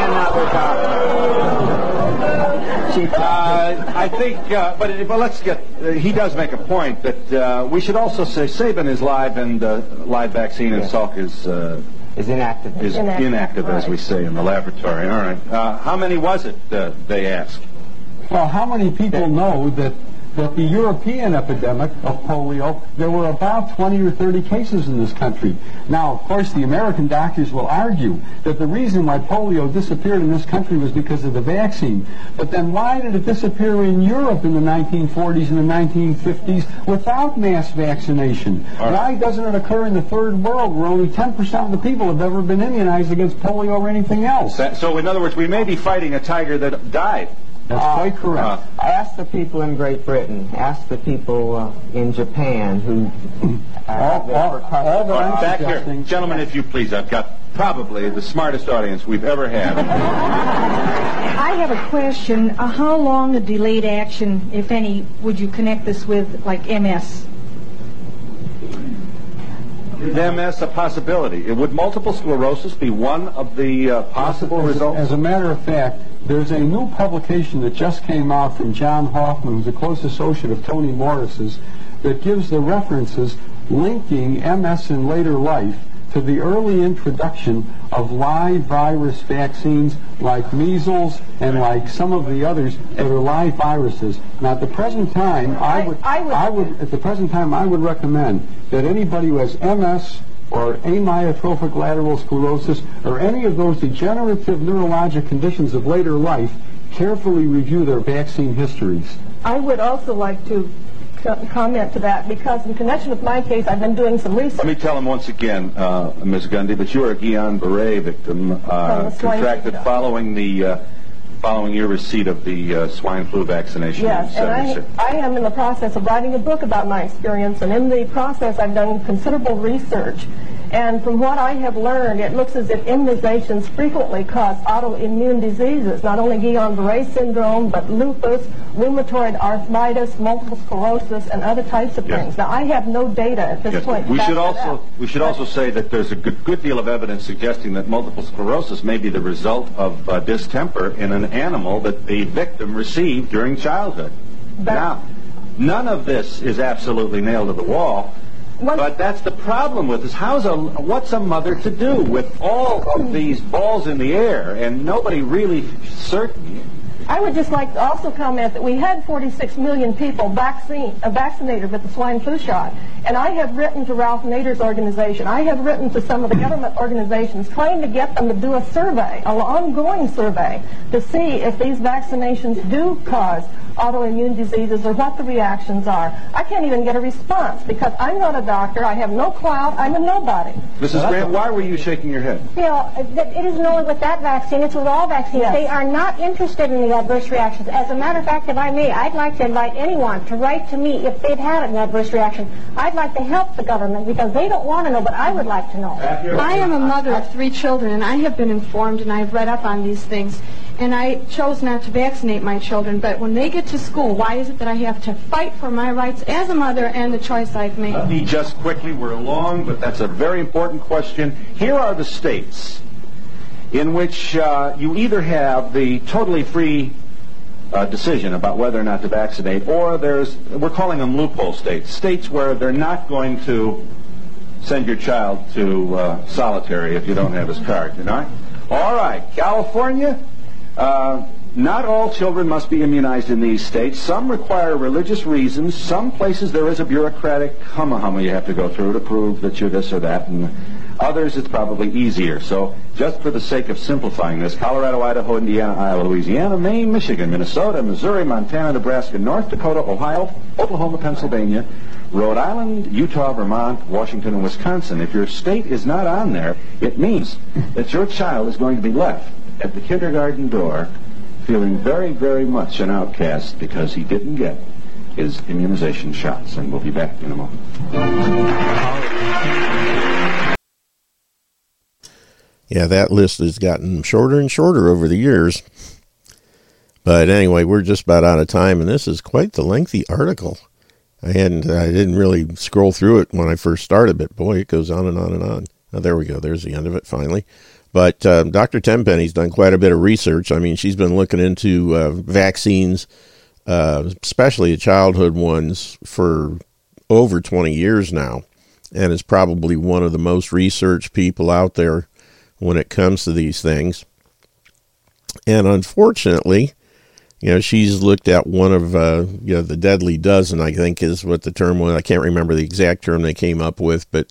another doctor. Uh, I think, uh, but, but let's get. Uh, he does make a point that uh, we should also say Sabin is live and uh, live vaccine, and Salk is uh, is inactive. Is inactive, inactive right. as we say in the laboratory. All right. how many was it? they asked. Well, how many people know that that the European epidemic of polio, there were about 20 or 30 cases in this country. Now, of course, the American doctors will argue that the reason why polio disappeared in this country was because of the vaccine. But then why did it disappear in Europe in the 1940s and the 1950s without mass vaccination? Right. Why doesn't it occur in the third world where only 10% of the people have ever been immunized against polio or anything else? So, in other words, we may be fighting a tiger that died. That's uh, quite correct. Uh, ask the people in Great Britain. Ask the people uh, in Japan who. all, all, all back here, gentlemen, if you please. I've got probably the smartest audience we've ever had. I have a question. Uh, how long a delayed action, if any, would you connect this with, like MS? Is MS a possibility? Would multiple sclerosis be one of the uh, possible as, results? As a matter of fact, there's a new publication that just came out from John Hoffman, who's a close associate of Tony Morris's, that gives the references linking MS in later life to the early introduction of live virus vaccines like measles and like some of the others that are live viruses. Now, at the present time, I would, I, would, I would, at the present time, I would recommend that anybody who has MS or amyotrophic lateral sclerosis or any of those degenerative neurologic conditions of later life carefully review their vaccine histories. I would also like to comment to that because in connection with my case, I've been doing some research. Let me tell him once again, uh, Ms. Gundy, that you are a Guillain-Barré victim uh, contracted following the uh, following your receipt of the uh, swine flu vaccination. Yes, and I, I am in the process of writing a book about my experience, and in the process, I've done considerable research. And from what I have learned, it looks as if immunizations frequently cause autoimmune diseases, not only Guillain-Barré syndrome, but lupus, rheumatoid arthritis, multiple sclerosis, and other types of yes. things. Now, I have no data at this yes. point. We should also we should also say that there's a good, good, deal of evidence suggesting that multiple sclerosis may be the result of uh, distemper in an animal that the victim received during childhood. But now, none of this is absolutely nailed to the wall. But that's the problem with this. How's a what's a mother to do with all of these balls in the air and nobody really certain? I would just like to also comment that we had 46 million people vaccine, uh, vaccinated with the swine flu shot. And I have written to Ralph Nader's organization. I have written to some of the government organizations trying to get them to do a survey, an ongoing survey, to see if these vaccinations do cause autoimmune diseases or what the reactions are. I can't even get a response because I'm not a doctor. I have no clout. I'm a nobody. Mrs. Grant, why were you shaking your head? You know, it isn't only with that vaccine. It's with all vaccines. Yes. They are not interested in the adverse reactions. As a matter of fact, if I may, I'd like to invite anyone to write to me if they've had an adverse reaction. I'd like to help the government because they don't want to know, but I would like to know. I am a mother of three children, and I have been informed and I've read up on these things. And I chose not to vaccinate my children, but when they get to school, why is it that I have to fight for my rights as a mother and the choice I've made? Let me just quickly, we're long, but that's a very important question. Here are the states in which uh, you either have the totally free uh, decision about whether or not to vaccinate, or there's, we're calling them loophole states, states where they're not going to send your child to uh, solitary if you don't have his card, you know? All right, California, uh, Not all children must be immunized in these states. Some require religious reasons. Some places there is a bureaucratic humma humma you have to go through to prove that you're this or that. And others it's probably easier. So just for the sake of simplifying this, Colorado, Idaho, Indiana, Iowa, Louisiana, Maine, Michigan, Minnesota, Missouri, Montana, Nebraska, North Dakota, Ohio, Oklahoma, Pennsylvania, Rhode Island, Utah, Vermont, Washington, and Wisconsin. If your state is not on there, it means that your child is going to be left at the kindergarten door feeling very, very much an outcast because he didn't get his immunization shots. And we'll be back in a moment. Yeah, that list has gotten shorter and shorter over the years. But anyway, we're just about out of time, and this is quite the lengthy article. I hadn't, I didn't really scroll through it when I first started, but boy, it goes on and on and on. Oh, there we go. There's the end of it finally. But uh, Dr. Tenpenny's done quite a bit of research. I mean, she's been looking into uh, vaccines, uh, especially the childhood ones, for over 20 years now, and is probably one of the most researched people out there when it comes to these things. And unfortunately, you know, she's looked at one of, uh, you know, the deadly dozen, I think is what the term was. I can't remember the exact term they came up with, but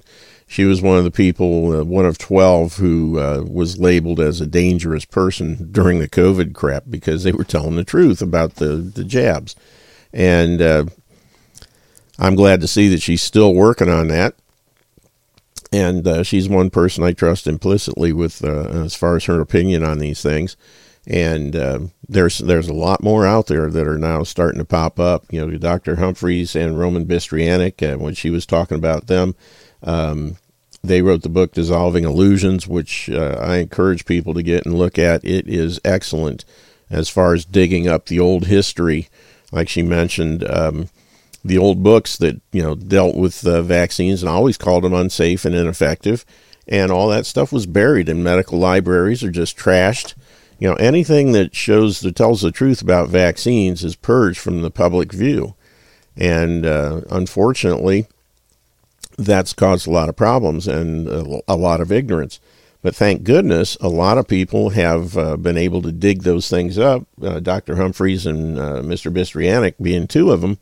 she was one of the people, uh, one of 12, who uh, was labeled as a dangerous person during the COVID crap because they were telling the truth about the, the jabs. And uh, I'm glad to see that she's still working on that. And uh, she's one person I trust implicitly with uh, as far as her opinion on these things. And uh, there's there's a lot more out there that are now starting to pop up. You know, Dr. Humphries and Roman Bystrianyk, when she was talking about them, um, they wrote the book Dissolving Illusions, which uh, I encourage people to get and look at. It is excellent as far as digging up the old history, like she mentioned. Um, the old books that you know dealt with uh, vaccines and always called them unsafe and ineffective, and all that stuff was buried in medical libraries or just trashed. You know, anything that shows that tells the truth about vaccines is purged from the public view, and uh, unfortunately, that's caused a lot of problems and a, lot of ignorance. But thank goodness, a lot of people have uh, been able to dig those things up. Uh, Dr. Humphries and uh, Mr. Bystrianyk being two of them,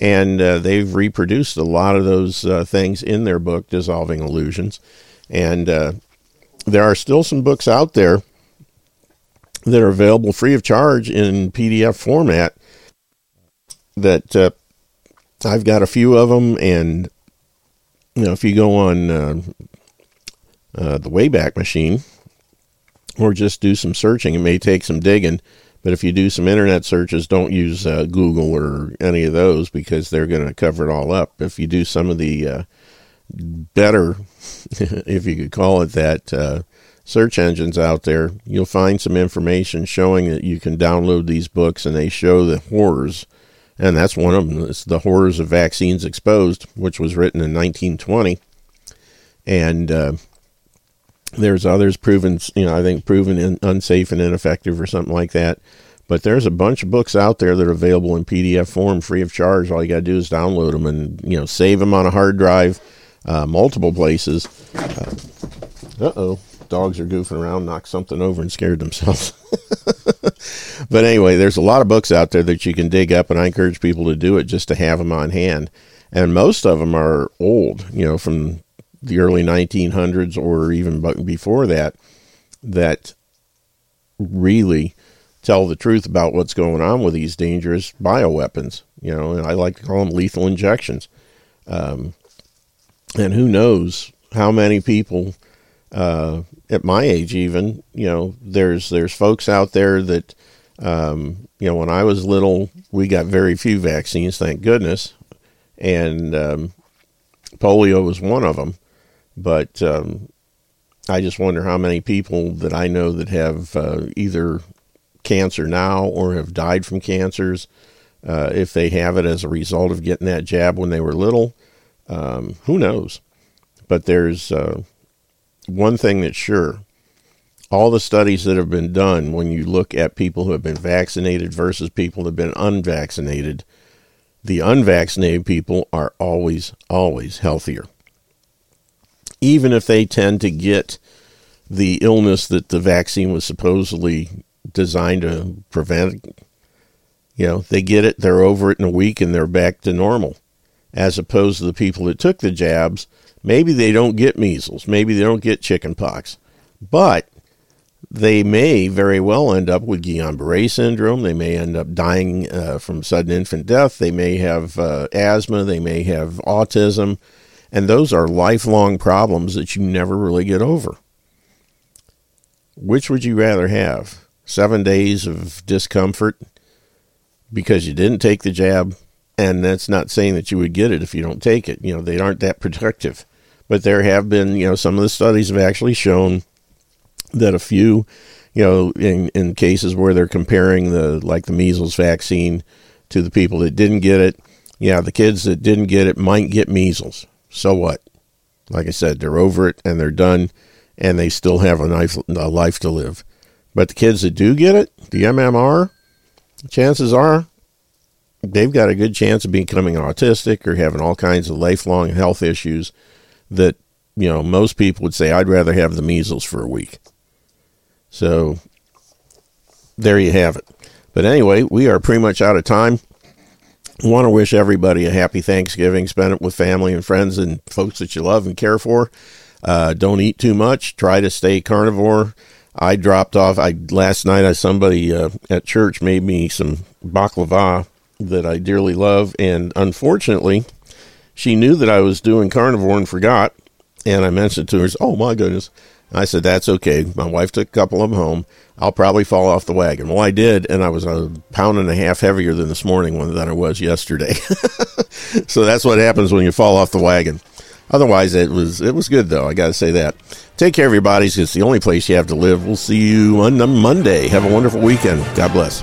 and uh, they've reproduced a lot of those uh, things in their book, Dissolving Illusions. And uh, there are still some books out there that are available free of charge in PDF format. That I've got a few of them, and know, if you go on uh, uh, the Wayback Machine or just do some searching, it may take some digging. But if you do some internet searches, don't use uh, Google or any of those because they're going to cover it all up. If you do some of the uh, better, if you could call it that, uh, search engines out there, you'll find some information showing that you can download these books and they show the horrors and that's one of them. It's The Horrors of Vaccines Exposed, which was written in 1920. And uh, there's others proven, you know, I think proven in, unsafe and ineffective or something like that. But there's a bunch of books out there that are available in PDF form free of charge. All you got to do is download them and, you know, save them on a hard drive, uh, multiple places. Uh oh dogs are goofing around, knocked something over and scared themselves. but anyway, there's a lot of books out there that you can dig up, and I encourage people to do it just to have them on hand. And most of them are old, you know, from the early 1900s or even before that, that really tell the truth about what's going on with these dangerous bioweapons. You know, and I like to call them lethal injections. Um, and who knows how many people uh, at my age, even you know, there's there's folks out there that um, you know when I was little, we got very few vaccines, thank goodness, and um, polio was one of them. But um, I just wonder how many people that I know that have uh, either cancer now or have died from cancers, uh, if they have it as a result of getting that jab when they were little. Um, who knows? But there's uh, one thing that's sure all the studies that have been done when you look at people who have been vaccinated versus people who have been unvaccinated, the unvaccinated people are always, always healthier. Even if they tend to get the illness that the vaccine was supposedly designed to prevent. You know, they get it, they're over it in a week, and they're back to normal. As opposed to the people that took the jabs, maybe they don't get measles, maybe they don't get chicken pox, but they may very well end up with Guillain-Barré syndrome. They may end up dying uh, from sudden infant death. They may have uh, asthma. They may have autism. And those are lifelong problems that you never really get over. Which would you rather have? Seven days of discomfort because you didn't take the jab? And that's not saying that you would get it if you don't take it. You know, they aren't that protective. But there have been, you know, some of the studies have actually shown that a few, you know, in, in cases where they're comparing the, like the measles vaccine to the people that didn't get it, yeah, the kids that didn't get it might get measles. So what? Like I said, they're over it and they're done and they still have a life, a life to live. But the kids that do get it, the MMR, chances are they've got a good chance of becoming autistic or having all kinds of lifelong health issues that, you know, most people would say, I'd rather have the measles for a week. So there you have it. But anyway, we are pretty much out of time. I want to wish everybody a happy Thanksgiving. Spend it with family and friends and folks that you love and care for. Uh, don't eat too much. Try to stay carnivore. I dropped off. I last night. I somebody uh, at church made me some baklava that I dearly love, and unfortunately, she knew that I was doing carnivore and forgot. And I mentioned to her, "Oh my goodness." I said, "That's okay." My wife took a couple of them home. I'll probably fall off the wagon. Well, I did, and I was a pound and a half heavier than this morning than I was yesterday. so that's what happens when you fall off the wagon. Otherwise, it was it was good though. I got to say that. Take care, of your bodies. It's the only place you have to live. We'll see you on Monday. Have a wonderful weekend. God bless.